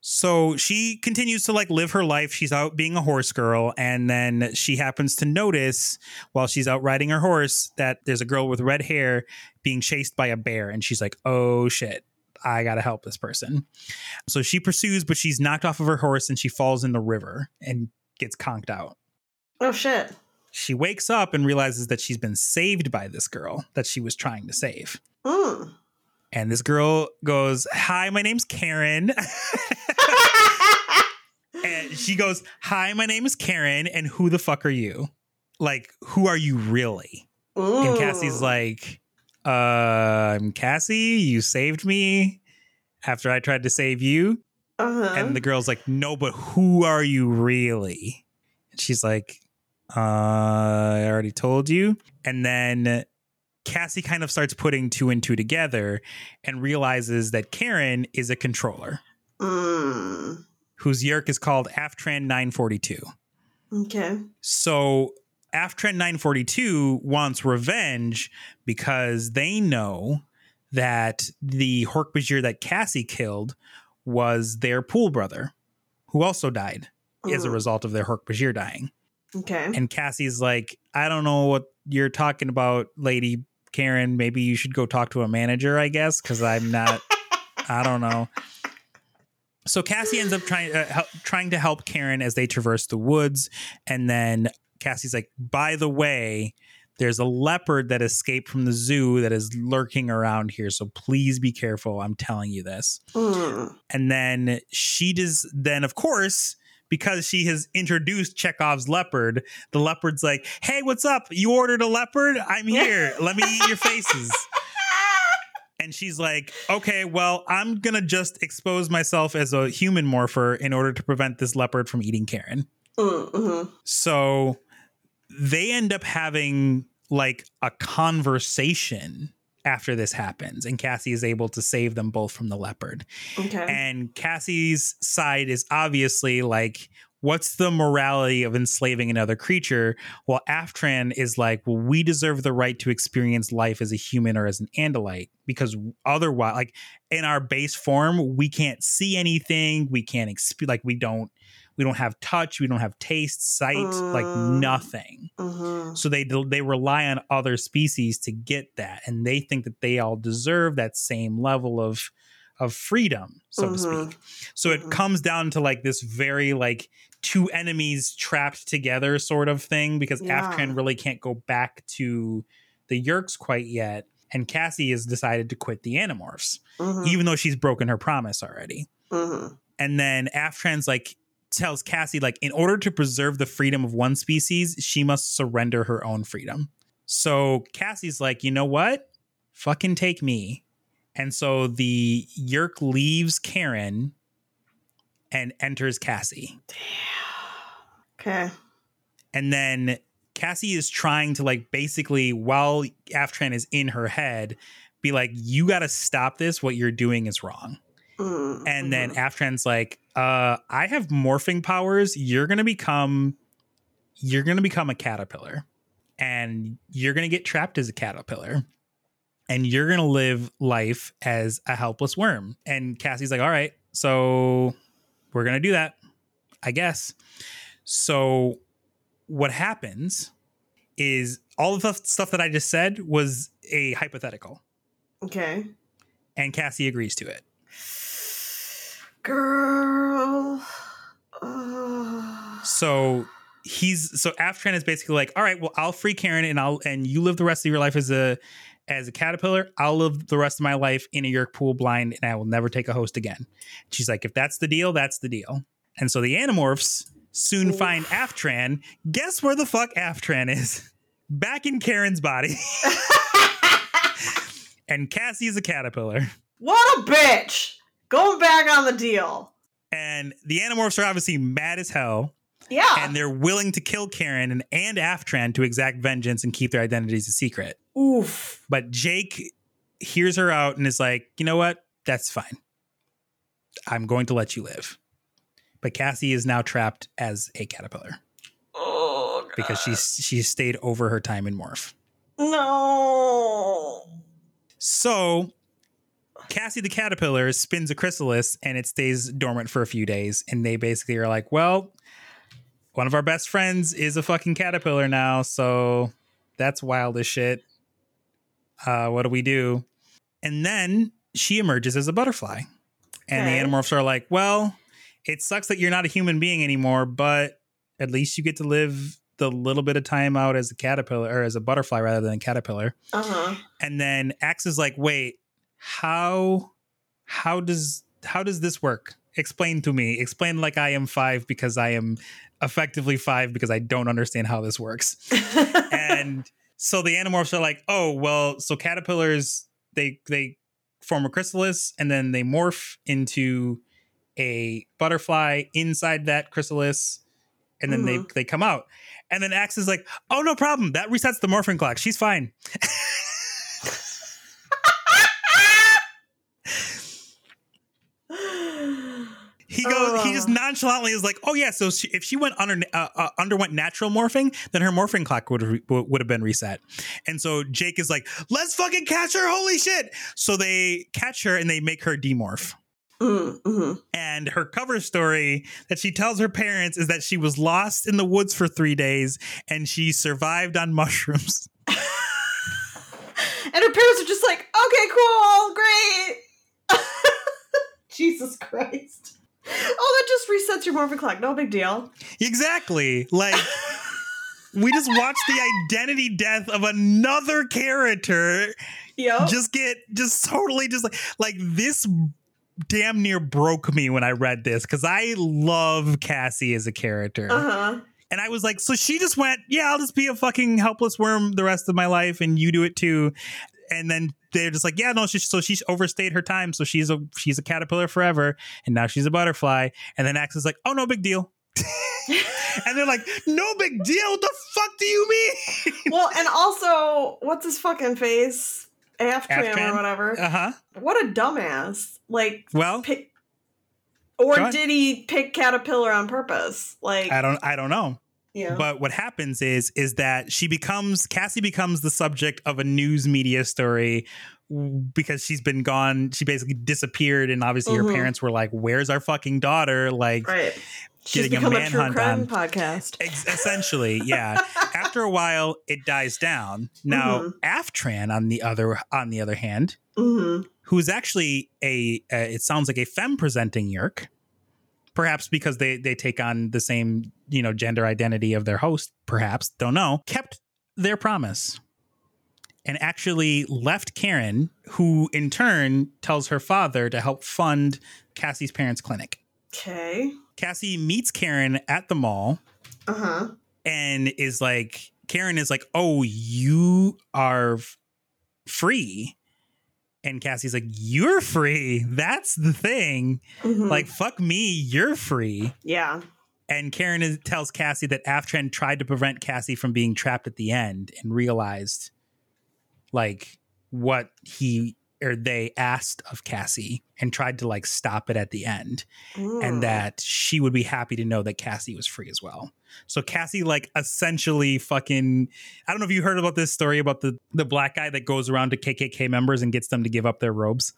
Speaker 2: so she continues to like live her life. She's out being a horse girl and then she happens to notice while she's out riding her horse that there's a girl with red hair being chased by a bear and she's like oh shit. I gotta help this person. So she pursues but she's knocked off of her horse and she falls in the river and gets conked out.
Speaker 1: Oh shit.
Speaker 2: she wakes up and realizes that she's been saved by this girl that she was trying to save.
Speaker 1: Mm.
Speaker 2: and this girl goes hi my name's karen *laughs* and she goes hi my name is karen and who the fuck are you? Like who are you really? And
Speaker 1: Mm.
Speaker 2: cassie's like uh i'm cassie. You saved me after i tried to save you.
Speaker 1: Uh-huh.
Speaker 2: and the girl's like no but who are you really? And she's like uh i already told you. And then cassie kind of starts putting two and two together and realizes that karen is a controller.
Speaker 1: Mm.
Speaker 2: Whose yeerk is called aftran 942
Speaker 1: Okay.
Speaker 2: so aftran 942 wants revenge because they know that the hork-bajir that cassie killed was their pool brother who also died as a
Speaker 1: Mm.
Speaker 2: result of their hork-bajir dying
Speaker 1: Okay.
Speaker 2: and Cassie's like, I don't know what you're talking about, Lady Karen. Maybe you should go talk to a manager, I guess, because I'm not. I don't know. *laughs* So Cassie ends up trying uh, help, trying to help Karen as they traverse the woods, and then Cassie's like, "By the way, there's a leopard that escaped from the zoo that is lurking around here, so please be careful. I'm telling you this."
Speaker 1: Mm.
Speaker 2: And then she does, then of course, because she has introduced Chekhov's leopard, the leopard's like, hey, what's up? You ordered a leopard? I'm here. Let me eat your faces. *laughs* And she's like, okay, well, I'm to just expose myself as a human morpher in order to prevent this leopard from eating Karen.
Speaker 1: Mm, mhm.
Speaker 2: So they end up having like a conversation after this happens, and Cassie is able to save them both from the leopard.
Speaker 1: Okay.
Speaker 2: And Cassie's side is obviously like, what's the morality of enslaving another creature? Well, Aftran is like, well, we deserve the right to experience life as a human or as an Andalite because otherwise, like in our base form, we can't see anything. We can't exp- like we don't we don't have touch, we don't have taste, sight, like
Speaker 1: Mm.
Speaker 2: nothing.
Speaker 1: Mhm.
Speaker 2: So they they rely on other species to get that, and they think that they all deserve that same level of of freedom, so to
Speaker 1: Mhm.
Speaker 2: speak. So it
Speaker 1: Mhm.
Speaker 2: comes down to like this very like two enemies trapped together sort of thing because
Speaker 1: Yeah.
Speaker 2: Aftran really can't go back to the Yeerks quite yet, and Cassie has decided to quit the Animorphs,
Speaker 1: Mhm.
Speaker 2: even though she's broken her promise already
Speaker 1: Mhm.
Speaker 2: and then Aftran's like tells Cassie like in order to preserve the freedom of one species, she must surrender her own freedom. So Cassie's like, you know what? Fucking take me. And so the Yeerk leaves Karen and enters Cassie. Damn.
Speaker 1: Okay.
Speaker 2: And then Cassie is trying to like basically while Aftran is in her head, be like, you gotta stop this. What you're doing is wrong.
Speaker 1: Mm,
Speaker 2: And then
Speaker 1: mhm.
Speaker 2: Aftran's like, uh, I have morphing powers. You're gonna become you're gonna become a caterpillar. And you're gonna get trapped as a caterpillar. And you're gonna live life as a helpless worm. And Cassie's like, all right, so we're gonna do that, I guess. So what happens is all of the stuff that I just said was a hypothetical.
Speaker 1: Okay.
Speaker 2: And Cassie agrees to it.
Speaker 1: Girl.
Speaker 2: So he's so Aftran is basically like, all right, well, I'll free Karen and I'll and you live the rest of your life as a as a caterpillar. I'll live the rest of my life in a Yeerk pool blind and I will never take a host again. She's like, if that's the deal, that's the deal. And so the Animorphs soon find Aftran. Guess where the fuck Aftran is? *laughs* Back in Karen's body. *laughs* and Cassie's a caterpillar.
Speaker 1: what a bitch. Going back on the deal.
Speaker 2: And the Animorphs are obviously mad as hell.
Speaker 1: Yeah.
Speaker 2: and they're willing to kill Karen and, and Aftran to exact vengeance and keep their identities a secret.
Speaker 1: Oof.
Speaker 2: But Jake hears her out and is like, you know what? That's fine. I'm going to let you live. But Cassie is now trapped as a caterpillar
Speaker 1: Oh, God.
Speaker 2: because she's she stayed over her time in morph.
Speaker 1: No.
Speaker 2: So Cassie the caterpillar spins a chrysalis and it stays dormant for a few days. And they basically are like, well, one of our best friends is a fucking caterpillar now. So that's wild as shit. Uh, what do we do? And then she emerges as a butterfly. And
Speaker 1: Okay.
Speaker 2: the Animorphs are like, well, it sucks that you're not a human being anymore, but at least you get to live the little bit of time out as a caterpillar or as a butterfly rather than a caterpillar.
Speaker 1: Uh huh.
Speaker 2: And then Ax is like, wait, how how does how does this work? Explain to me. Explain like I am five because I am effectively five because I don't understand how this works. *laughs* and so the animorphs are like, oh well, so caterpillars they they form a chrysalis and then they morph into a butterfly inside that chrysalis, and then they hmm. they come out. And then Ax is like, oh no problem, that resets the morphing clock. She's fine. *laughs* He goes. he just nonchalantly is like, "Oh yeah, so she, if she went under uh, uh, underwent natural morphing, then her morphing clock would re- would have been reset." And so Jake is like, "Let's fucking catch her! Holy shit!" So they catch her and they make her demorph.
Speaker 1: Mm, mhm.
Speaker 2: And her cover story that she tells her parents is that she was lost in the woods for three days and she survived on mushrooms. *laughs*
Speaker 1: And her parents are just like, okay, cool, great. *laughs* Jesus Christ. Oh, that just resets your morphing clock. No big deal.
Speaker 2: Exactly. Like *laughs* we just watched the identity death of another character
Speaker 1: Yep.
Speaker 2: just get just totally just like like this damn near broke me when I read this because I love Cassie as a character.
Speaker 1: Uh huh.
Speaker 2: And I was like, so she just went, yeah, I'll just be a fucking helpless worm the rest of my life, and you do it too. And then they're just like, yeah, no, she, so she's overstayed her time, so she's a she's a caterpillar forever, and now she's a butterfly. And then Ax is like, oh, no big deal. *laughs* and they're like, no big deal. What the fuck do you mean? *laughs*
Speaker 1: well, and also, what's his fucking face? Aftran or whatever.
Speaker 2: Uh huh.
Speaker 1: what a dumbass. Like,
Speaker 2: Well,
Speaker 1: pick. Or did he pick Caterpillar on purpose? Like,
Speaker 2: I don't I don't know.
Speaker 1: Yeah.
Speaker 2: But what happens is is that she becomes Cassie becomes the subject of a news media story because she's been gone. She basically disappeared, and obviously her
Speaker 1: Mhm.
Speaker 2: parents were like, "Where's our fucking daughter?" Like,
Speaker 1: right. She's
Speaker 2: getting a
Speaker 1: become a, true
Speaker 2: manhunt
Speaker 1: crime
Speaker 2: on.
Speaker 1: podcast.
Speaker 2: ex- essentially, yeah. *laughs* After a while, it dies down. Now,
Speaker 1: Mhm.
Speaker 2: Aftran on the other on the other hand,
Speaker 1: hmm
Speaker 2: who's actually a uh, it sounds like a femme presenting Yeerk, perhaps because they they take on the same you know gender identity of their host. Perhaps don't know. Kept their promise. And actually left Karen, who in turn tells her father to help fund Cassie's parents' clinic.
Speaker 1: Okay.
Speaker 2: Cassie meets Karen at the mall
Speaker 1: Uh huh.
Speaker 2: and is like Karen is like, "Oh, you are f- free." And Cassie's like, "You're free. That's the thing.
Speaker 1: Mhm.
Speaker 2: Like fuck me, you're free."
Speaker 1: yeah.
Speaker 2: And Karen is, tells Cassie that Aftran tried to prevent Cassie from being trapped at the end and realized like what he or they asked of Cassie and tried to like stop it at the end
Speaker 1: Mm.
Speaker 2: and that she would be happy to know that Cassie was free as well. So Cassie like essentially fucking I don't know if you heard about this story about the the black guy that goes around to KKK members and gets them to give up their robes.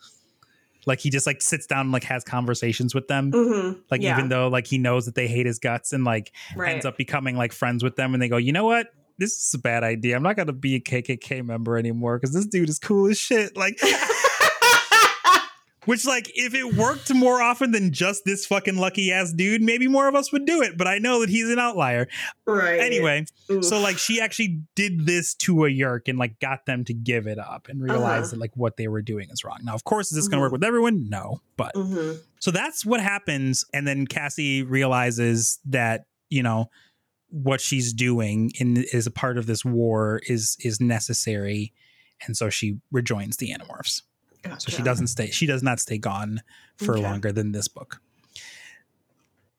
Speaker 2: Like he just like sits down and like has conversations with them.
Speaker 1: Mhm.
Speaker 2: Like
Speaker 1: Yeah.
Speaker 2: even though like he knows that they hate his guts and like
Speaker 1: right.
Speaker 2: ends up becoming like friends with them and they go, "You know what? This is a bad idea. I'm not going to be a KKK member anymore cuz this dude is cool as shit." Like *laughs* Which, like, if it worked more often than just this fucking lucky ass dude, maybe more of us would do it. But I know that he's an outlier.
Speaker 1: right.
Speaker 2: Anyway,
Speaker 1: Oof.
Speaker 2: so like she actually did this to a Yeerk and like got them to give it up and realized
Speaker 1: Uh-huh.
Speaker 2: that like what they were doing is wrong. Now, of course, is this going to work with everyone? No, but
Speaker 1: Mhm.
Speaker 2: so that's what happens. And then Cassie realizes that, you know, what she's doing in is a part of this war is is necessary. And so she rejoins the Animorphs. So she doesn't stay, she does not stay gone for
Speaker 1: Okay.
Speaker 2: longer than this book.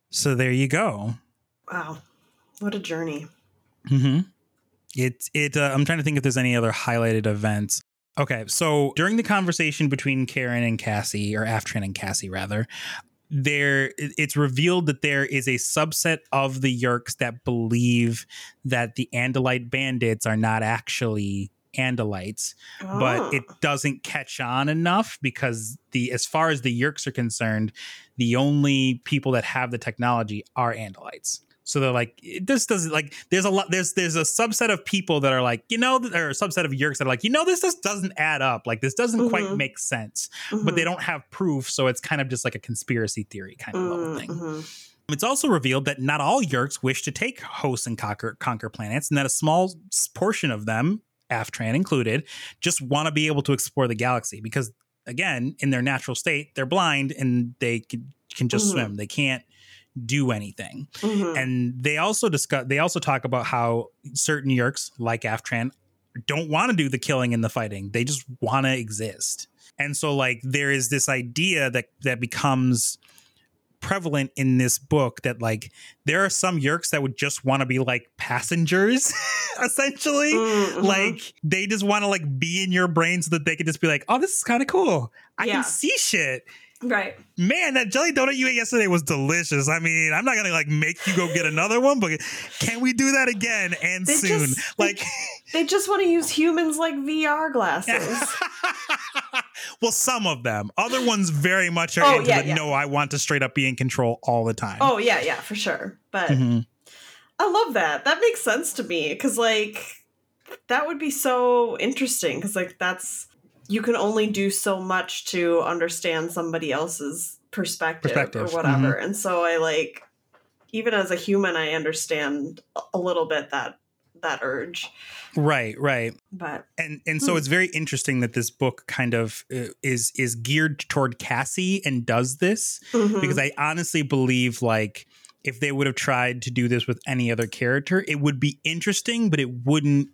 Speaker 2: So there you go.
Speaker 1: Wow. What a journey.
Speaker 2: Mm-hmm. It it. Uh, I'm trying to think if there's any other highlighted events. Okay, so during the conversation between Karen and Cassie, or Aftran and Cassie, rather, there it's revealed that there is a subset of the Yeerks that believe that the Andalite bandits are not actually Andalites, but
Speaker 1: Oh.
Speaker 2: it doesn't catch on enough because the as far as the Yeerks are concerned, the only people that have the technology are Andalites. So they're like, this doesn't like. There's a lot. There's there's a subset of people that are like, you know, or a subset of yeerks that are like, you know, this just doesn't add up. Like this doesn't quite
Speaker 1: Mhm.
Speaker 2: make sense. But they
Speaker 1: Mhm.
Speaker 2: don't have proof, so it's kind of just like a conspiracy theory kind of level
Speaker 1: Mm,
Speaker 2: thing.
Speaker 1: mhm.
Speaker 2: It's also revealed that not all Yeerks wish to take hosts and conquer, conquer planets, and that a small portion of them, Aftran included, just want to be able to explore the galaxy because, again, in their natural state, they're blind and they can, can just
Speaker 1: Mhm.
Speaker 2: swim. They can't do anything.
Speaker 1: Mhm.
Speaker 2: And they also discuss. They also talk about how certain Yeerks, like Aftran, don't want to do the killing and the fighting. They just want to exist. And so, like, there is this idea that that becomes prevalent in this book that like there are some Yeerks that would just want to be like passengers, *laughs* essentially.
Speaker 1: Mm, mhm.
Speaker 2: Like they just want to like be in your brain so that they can just be like, oh, this is kind of cool. I
Speaker 1: Yeah.
Speaker 2: can see shit
Speaker 1: right.
Speaker 2: man, that jelly donut you ate yesterday was delicious. I mean, I'm not gonna like make you go get another one, but can we do that again and
Speaker 1: They
Speaker 2: soon?
Speaker 1: just-
Speaker 2: like, *laughs*
Speaker 1: They just want to use humans like VR glasses. *laughs* *laughs*
Speaker 2: well, some of them. Other ones very much are
Speaker 1: Oh,
Speaker 2: into
Speaker 1: yeah,
Speaker 2: the
Speaker 1: yeah.
Speaker 2: no, I want to straight up be in control all the time.
Speaker 1: oh yeah, yeah, for sure. But
Speaker 2: Mhm.
Speaker 1: I love that. That makes sense to me because like that would be so interesting because like that's you can only do so much to understand somebody else's perspective,
Speaker 2: Perspective,
Speaker 1: or whatever. And so I like even as a human I understand a- little bit that that urge.
Speaker 2: Right, right.
Speaker 1: But
Speaker 2: and and so
Speaker 1: Hmm.
Speaker 2: it's very interesting that this book kind of uh, is is geared toward Cassie and does this
Speaker 1: mhm.
Speaker 2: because I honestly believe like if they would have tried to do this with any other character, it would be interesting, but it wouldn't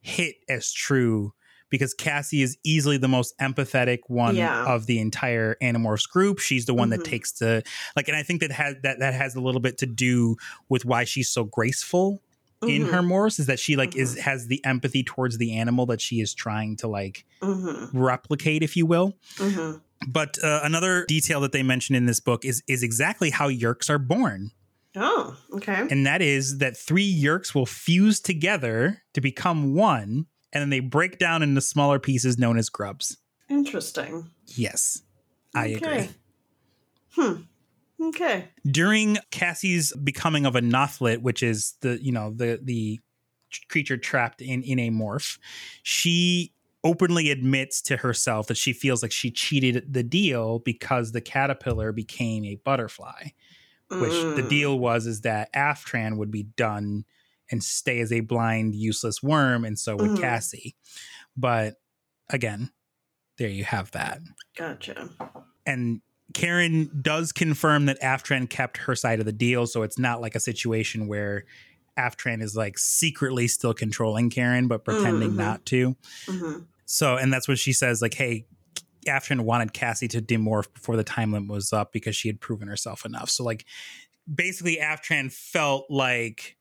Speaker 2: hit as true because Cassie is easily the most empathetic one
Speaker 1: Yeah.
Speaker 2: of the entire Animorphs group. She's the one
Speaker 1: Mhm.
Speaker 2: that takes the like, and I think that has that that has a little bit to do with why she's so graceful in
Speaker 1: Mhm.
Speaker 2: her morphs is that she like
Speaker 1: Mm-hmm.
Speaker 2: is has the empathy towards the animal that she is trying to like
Speaker 1: Mhm.
Speaker 2: replicate, if you will.
Speaker 1: Mhm.
Speaker 2: But uh, another detail that they mention in this book is is exactly how Yeerks are born.
Speaker 1: Oh, okay.
Speaker 2: And that is that three Yeerks will fuse together to become one, and then they break down into smaller pieces known as grubs.
Speaker 1: Interesting.
Speaker 2: Yes, I agree.
Speaker 1: Okay. Hmm. Okay.
Speaker 2: During Cassie's becoming of a Nothlit, which is the you know the the creature trapped in in a morph, she openly admits to herself that she feels like she cheated the deal because the caterpillar became a butterfly which the
Speaker 1: Mm.
Speaker 2: deal was is that Aftran would be done and stay as a blind, useless worm, and so would
Speaker 1: Mhm.
Speaker 2: Cassie. But again, there you have that.
Speaker 1: Gotcha.
Speaker 2: And Karen does confirm that Aftran kept her side of the deal, so it's not like a situation where Aftran is like secretly still controlling Karen, but pretending
Speaker 1: Mhm.
Speaker 2: not to.
Speaker 1: hmm
Speaker 2: So, and that's what she says, like, hey, Aftran wanted Cassie to demorph before the time limit was up because she had proven herself enough. So, like, basically, Aftran felt like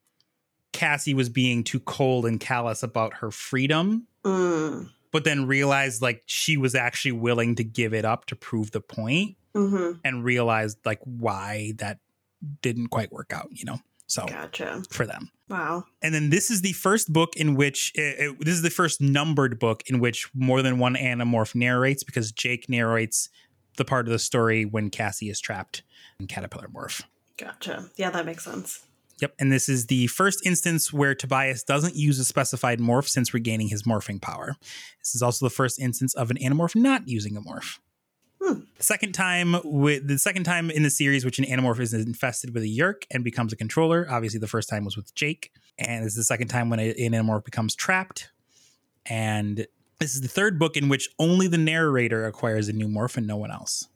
Speaker 2: Cassie was being too cold and callous about her freedom,
Speaker 1: Mm.
Speaker 2: but then realized like she was actually willing to give it up to prove the point
Speaker 1: hmm
Speaker 2: and realized like why that didn't quite work out, you know? So,
Speaker 1: Gotcha.
Speaker 2: for them.
Speaker 1: Wow.
Speaker 2: And then this is the first book in which it, it- this is the first numbered book in which more than one Animorph narrates because Jake narrates the part of the story when Cassie is trapped in Caterpillar Morph.
Speaker 1: Gotcha. Yeah, that makes sense.
Speaker 2: Yep, and this is the first instance where Tobias doesn't use a specified morph since regaining his morphing power. This is also the first instance of an Animorph not using a morph.
Speaker 1: Hmm.
Speaker 2: The second time with the second time in the series which an Animorph is infested with a Yeerk and becomes a controller. Obviously, the first time was with Jake, and this is the second time when a- an Animorph becomes trapped. And this is the third book in which only the narrator acquires a new morph and no one else.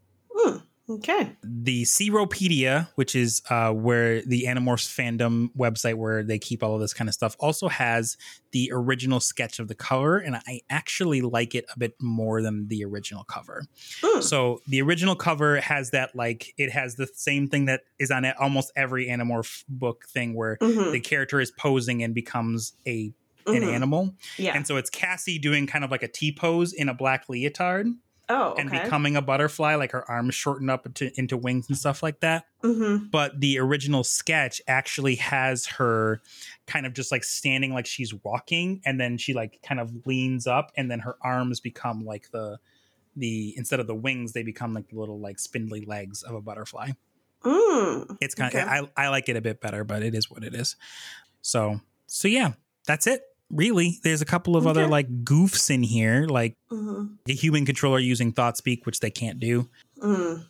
Speaker 1: Okay.
Speaker 2: the Ceropedia, which is uh, where the Animorphs fandom website where they keep all of this kind of stuff, also has the original sketch of the cover, and I actually like it a bit more than the original cover.
Speaker 1: Hmm.
Speaker 2: So the original cover has that like it has the same thing that is on almost every Animorph book thing where
Speaker 1: Mhm.
Speaker 2: the character is posing and becomes a an
Speaker 1: Mhm.
Speaker 2: animal,
Speaker 1: Yeah.
Speaker 2: and so it's Cassie doing kind of like a T pose in a black leotard
Speaker 1: oh,
Speaker 2: and becoming a butterfly, like her arms shorten up into, into wings and stuff like that.
Speaker 1: mm-hmm.
Speaker 2: But the original sketch actually has her kind of just like standing like she's walking, and then she like kind of leans up, and then her arms become like the the instead of the wings, they become like the little like spindly legs of a butterfly.
Speaker 1: Mm.
Speaker 2: It's kind
Speaker 1: Okay.
Speaker 2: of I, I like it a bit better, but it is what it is. So so yeah, that's it. Really, there's a couple of other like goofs in here, like
Speaker 1: Mm-hmm.
Speaker 2: a human controller using thought speak, which they can't do.
Speaker 1: Mm.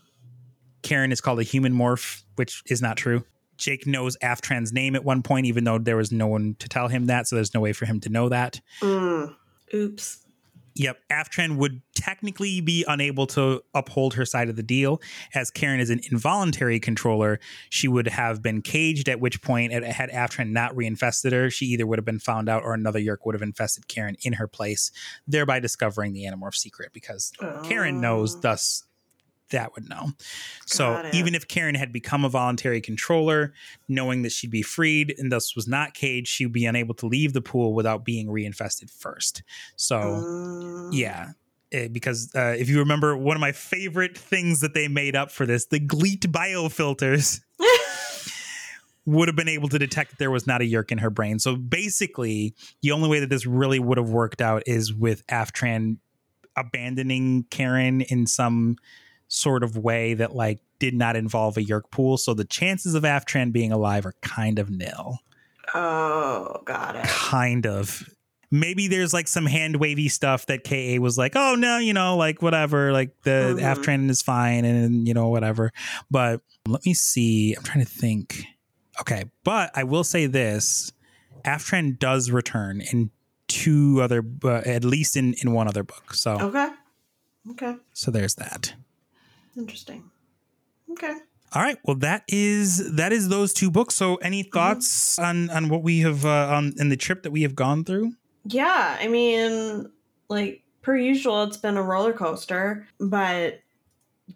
Speaker 2: Karen is called a human morph, which is not true. Jake knows Aftran's name at one point, even though there was no one to tell him that, so there's no way for him to know that.
Speaker 1: Mm. Oops.
Speaker 2: Yep, Aftran would technically be unable to uphold her side of the deal, as Karen is an involuntary controller. She would have been caged, at which point, had had Aftran not reinfested her, she either would have been found out or another Yeerk would have infested Karen in her place, thereby discovering the Animorph secret, because Karen knows,
Speaker 1: Oh.
Speaker 2: thus that would know. So
Speaker 1: it.
Speaker 2: even if Karen had become a voluntary controller, knowing that she'd be freed and thus was not caged, she'd be unable to leave the pool without being reinfested first. So
Speaker 1: Mm.
Speaker 2: yeah. eh, because uh, if you remember, one of my favorite things that they made up for this, the Gleet biofilters *laughs* would have been able to detect that there was not a yeerk in her brain. So basically, the only way that this really would have worked out is with Aftran abandoning Karen in some sort of way that like did not involve a yeerk pool. So the chances of Aftran being alive are kind of nil.
Speaker 1: Oh, got it.
Speaker 2: Kind of. Maybe there's like some hand wavy stuff that KA was like, oh no, you know, like whatever, like the
Speaker 1: Mhm.
Speaker 2: Aftran is fine and you know, whatever. But let me see. I'm trying to think. Okay. But I will say this Aftran does return in two other, uh, at least in, in one other book. So,
Speaker 1: Okay. Okay.
Speaker 2: so there's that.
Speaker 1: Interesting. Okay.
Speaker 2: All right. Well, that is that is those two books. So, any thoughts on on what we have uh, on in the trip that we have gone through?
Speaker 1: Yeah, I mean, like per usual, it's been a roller coaster, but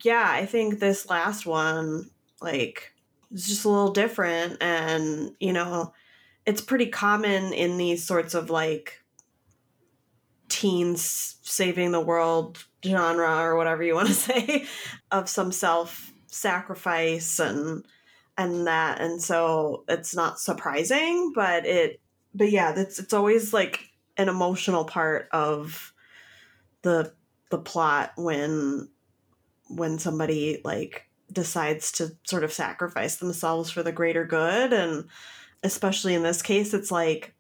Speaker 1: yeah, I think this last one, like, is just a little different, and you know, it's pretty common in these sorts of like teens saving the world genre or whatever you want to *laughs* say of some self sacrifice and and that. And so it's not surprising but it but yeah it's it's always like an emotional part of the the plot when when somebody like decides to sort of sacrifice themselves for the greater good. And especially in this case it's like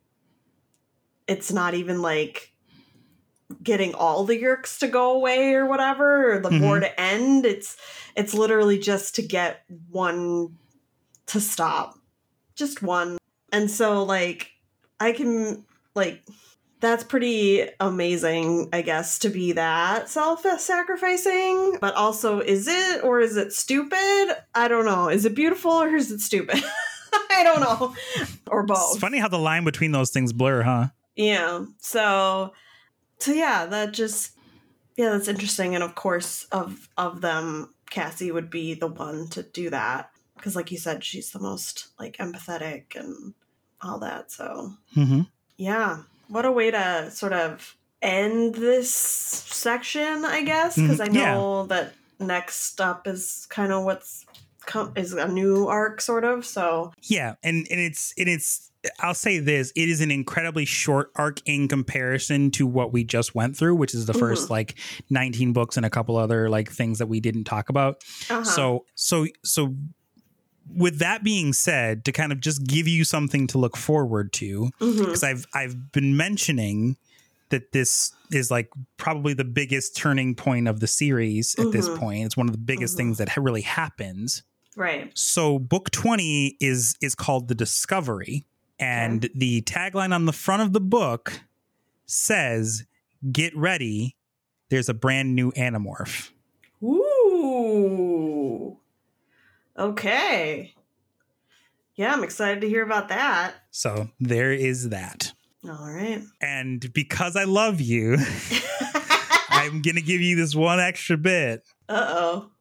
Speaker 1: it's not even like getting all the yeerks to go away or whatever or the war
Speaker 2: Mhm.
Speaker 1: to end. It's it's literally just to get one to stop. Just one. And so like i can like that's pretty amazing i guess to be that self-sacrificing. But also is it or is it stupid? I don't know. Is it beautiful or is it stupid? *laughs* I don't know. Or both.
Speaker 2: It's funny how the line between those things blur, huh?
Speaker 1: yeah. So so yeah, that just yeah, that's interesting. And of course, of of them, Cassie would be the one to do that because, like you said, she's the most like empathetic and all that. So
Speaker 2: Mm-hmm.
Speaker 1: yeah, what a way to sort of end this section, I guess, because I
Speaker 2: Mhm, yeah.
Speaker 1: know that next up is kind of what's come is a new arc, sort of. So
Speaker 2: Yeah, and and it's and it's I'll say this, it is an incredibly short arc in comparison to what we just went through, which is the first like 19 books and a couple other like things that we didn't talk about.
Speaker 1: uh-huh.
Speaker 2: So so so with that being said, to kind of just give you something to look forward to, because I've I've been mentioning that this is like probably the biggest turning point of the series at this
Speaker 1: Mhm.
Speaker 2: point. It's one of the biggest
Speaker 1: Mhm.
Speaker 2: things that really happens.
Speaker 1: right.
Speaker 2: So book 20 is is called The Discovery and the tagline on the front of the book says get ready there's a brand new Animorph.
Speaker 1: Ooh. Okay. Yeah, I'm excited to hear about that.
Speaker 2: So there is that.
Speaker 1: All right.
Speaker 2: And because I love you, *laughs* I'm going to give you this one extra bit.
Speaker 1: uh oh.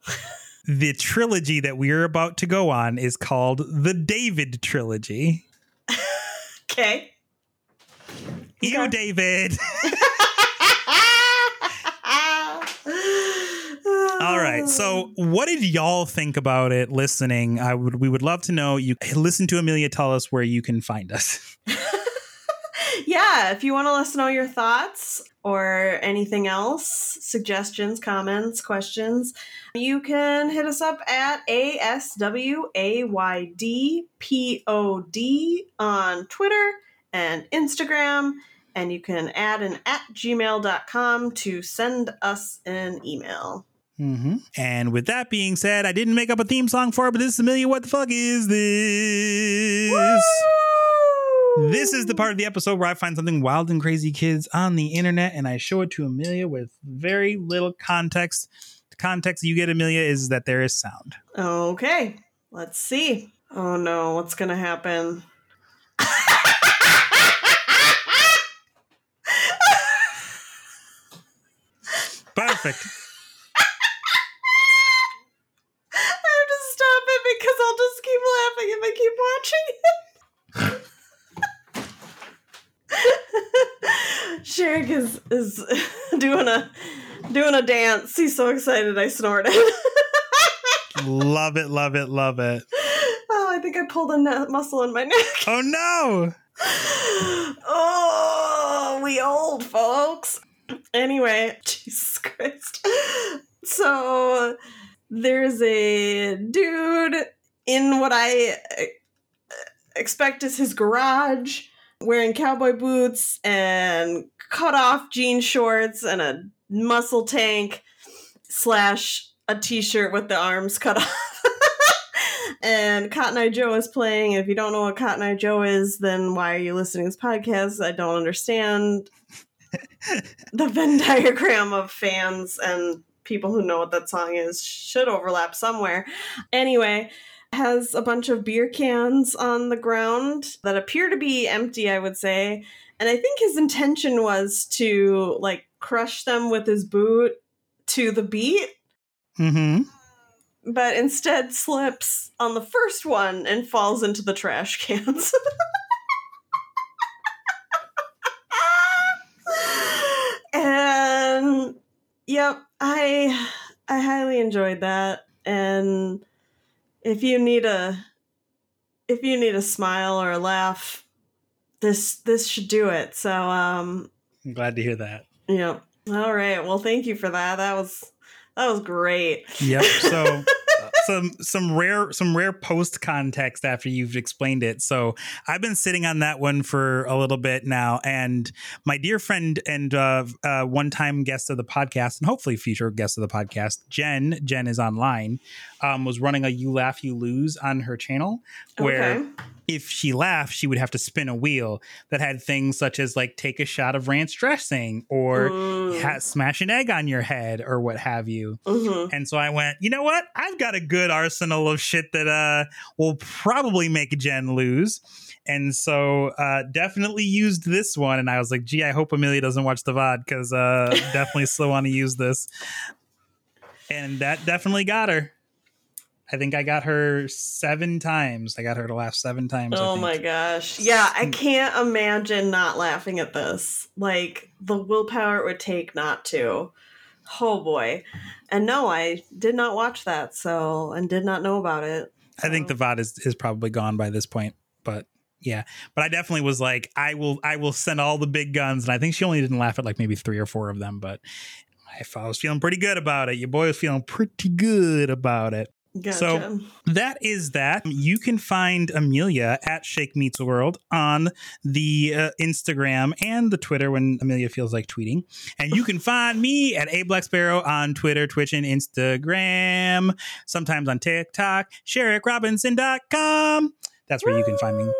Speaker 2: The trilogy that we are about to go on is called the David trilogy.
Speaker 1: Okay.
Speaker 2: You,
Speaker 1: Okay.
Speaker 2: David. *laughs* All right. So, what did y'all think about it listening? I would we would love to know. You listen to Amelia tell us where you can find us. *laughs*
Speaker 1: yeah, if you want to let us know your thoughts or anything else, suggestions, comments, questions, you can hit us up at ASWAYDPOD on Twitter and Instagram. And you can add an at gmail.com to send us an email.
Speaker 2: Mm-hmm. And with that being said, I didn't make up a theme song for it, but this is Amelia. What the fuck is this? This is the part of the episode where I find something wild and crazy kids on the internet and I show it to Amelia with very little context. The context you get, Amelia, is that there is sound.
Speaker 1: Okay, let's see. Oh no, what's gonna happen?
Speaker 2: Perfect. *laughs*
Speaker 1: I have to stop it because I'll just keep laughing if I keep watching. *laughs* Sherrick is is *laughs* doing a doing a dance. He's so excited I snorted. *laughs*
Speaker 2: love it, love it, love it.
Speaker 1: oh, I think I pulled a muscle in my neck.
Speaker 2: Oh no!
Speaker 1: oh, we old folks. Anyway, Jesus Christ. So there's a dude in what I uh, expect is his garage wearing cowboy boots and cut off jean shorts and a muscle tank slash a t-shirt with the arms cut *laughs* off. and Cotton Eye Joe is playing. If you don't know what Cotton Eye Joe is, then why are you listening to this podcast? I don't understand *laughs* the Venn diagram of fans and people who know what that song is should overlap somewhere. Anyway, has a bunch of beer cans on the ground that appear to be empty, I would say. And I think his intention was to like crush them with his boot to the beat,
Speaker 2: Mm-hmm.
Speaker 1: but instead slips on the first one and falls into the trash cans. *laughs* And yep, I I highly enjoyed that. And if you need a if you need a smile or a laugh, this this should do it. So um
Speaker 2: I'm glad to hear that.
Speaker 1: yep. All right. Well, thank you for that. That was that was great.
Speaker 2: Yep. So *laughs* some some rare some rare post context after you've explained it. So I've been sitting on that one for a little bit now, and my dear friend and uh, uh, one time guest of the podcast, and hopefully future guest of the podcast, Jen. Jen is online. Um, was running a "You Laugh, You Lose" on her channel, where
Speaker 1: Okay.
Speaker 2: if she laughed, she would have to spin a wheel that had things such as like take a shot of ranch dressing or
Speaker 1: Mm.
Speaker 2: ha- smash an egg on your head or what have you.
Speaker 1: Mhm.
Speaker 2: And so I went, you know what? I've got a good arsenal of shit that uh will probably make Jen lose. And so uh definitely used this one. And I was like, gee, I hope Amelia doesn't watch the VOD because uh *laughs* definitely still want to use this. And that definitely got her. I think I got her seven times. I got her to laugh seven times.
Speaker 1: Oh my gosh. Yeah, I can't imagine not laughing at this. Like the willpower it would take not to. Oh boy. And no, I did not watch that, so and did not know about it.
Speaker 2: I think the VOD is, is probably gone by this point, but yeah. But I definitely was like, I will I will send all the big guns. And I think she only didn't laugh at like maybe three or four of them, but I was feeling pretty good about it. Your boy was feeling pretty good about it.
Speaker 1: Gotcha.
Speaker 2: So- That is that. You can find Amelia at Shake Meets World on the uh, Instagram and the Twitter when Amelia feels like tweeting. And you can find me at A Black Sparrow on Twitter, Twitch, and Instagram. Sometimes on TikTok, SherrickRobinson.com. That's where you can find me.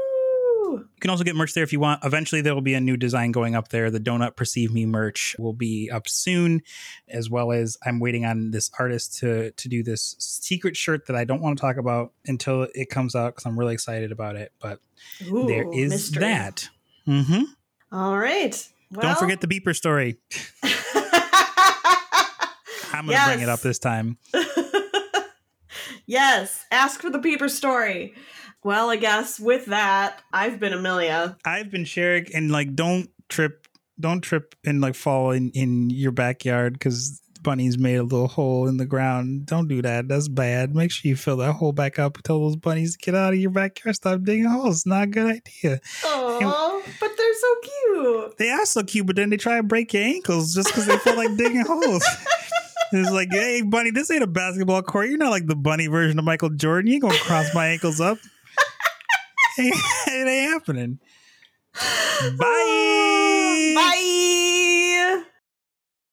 Speaker 1: Woo!
Speaker 2: You can also get merch there if you want. Eventually, there will be a new design going up there. The Donut Perceive Me merch will be up soon, as well as I'm waiting on this artist to to do this secret shirt that I don't want to talk about until it comes out because I'm really excited about it. But
Speaker 1: Ooh,
Speaker 2: there is
Speaker 1: mystery.
Speaker 2: that. hmm
Speaker 1: All right. Well,
Speaker 2: Don't forget the beeper story. *laughs* I'm going to bring it up this time. *laughs*
Speaker 1: yes, ask for the beeper story. Well, I guess with that, I've been Amelia.
Speaker 2: I've been Sherrick, and like, don't trip, don't trip and like fall in in your backyard because bunnies made a little hole in the ground. Don't do that. That's bad. Make sure you fill that hole back up. Tell those bunnies to get out of your backyard. Stop digging holes. It's not a good idea.
Speaker 1: Oh, but they're so cute.
Speaker 2: They are so cute, but then they try to break your ankles just because they feel like digging holes. *laughs* It's like, hey, bunny, this ain't a basketball court. You're not like the bunny version of Michael Jordan. You ain't gonna cross my ankles up. *laughs* it ain't happening. *sighs* Bye.
Speaker 1: Bye.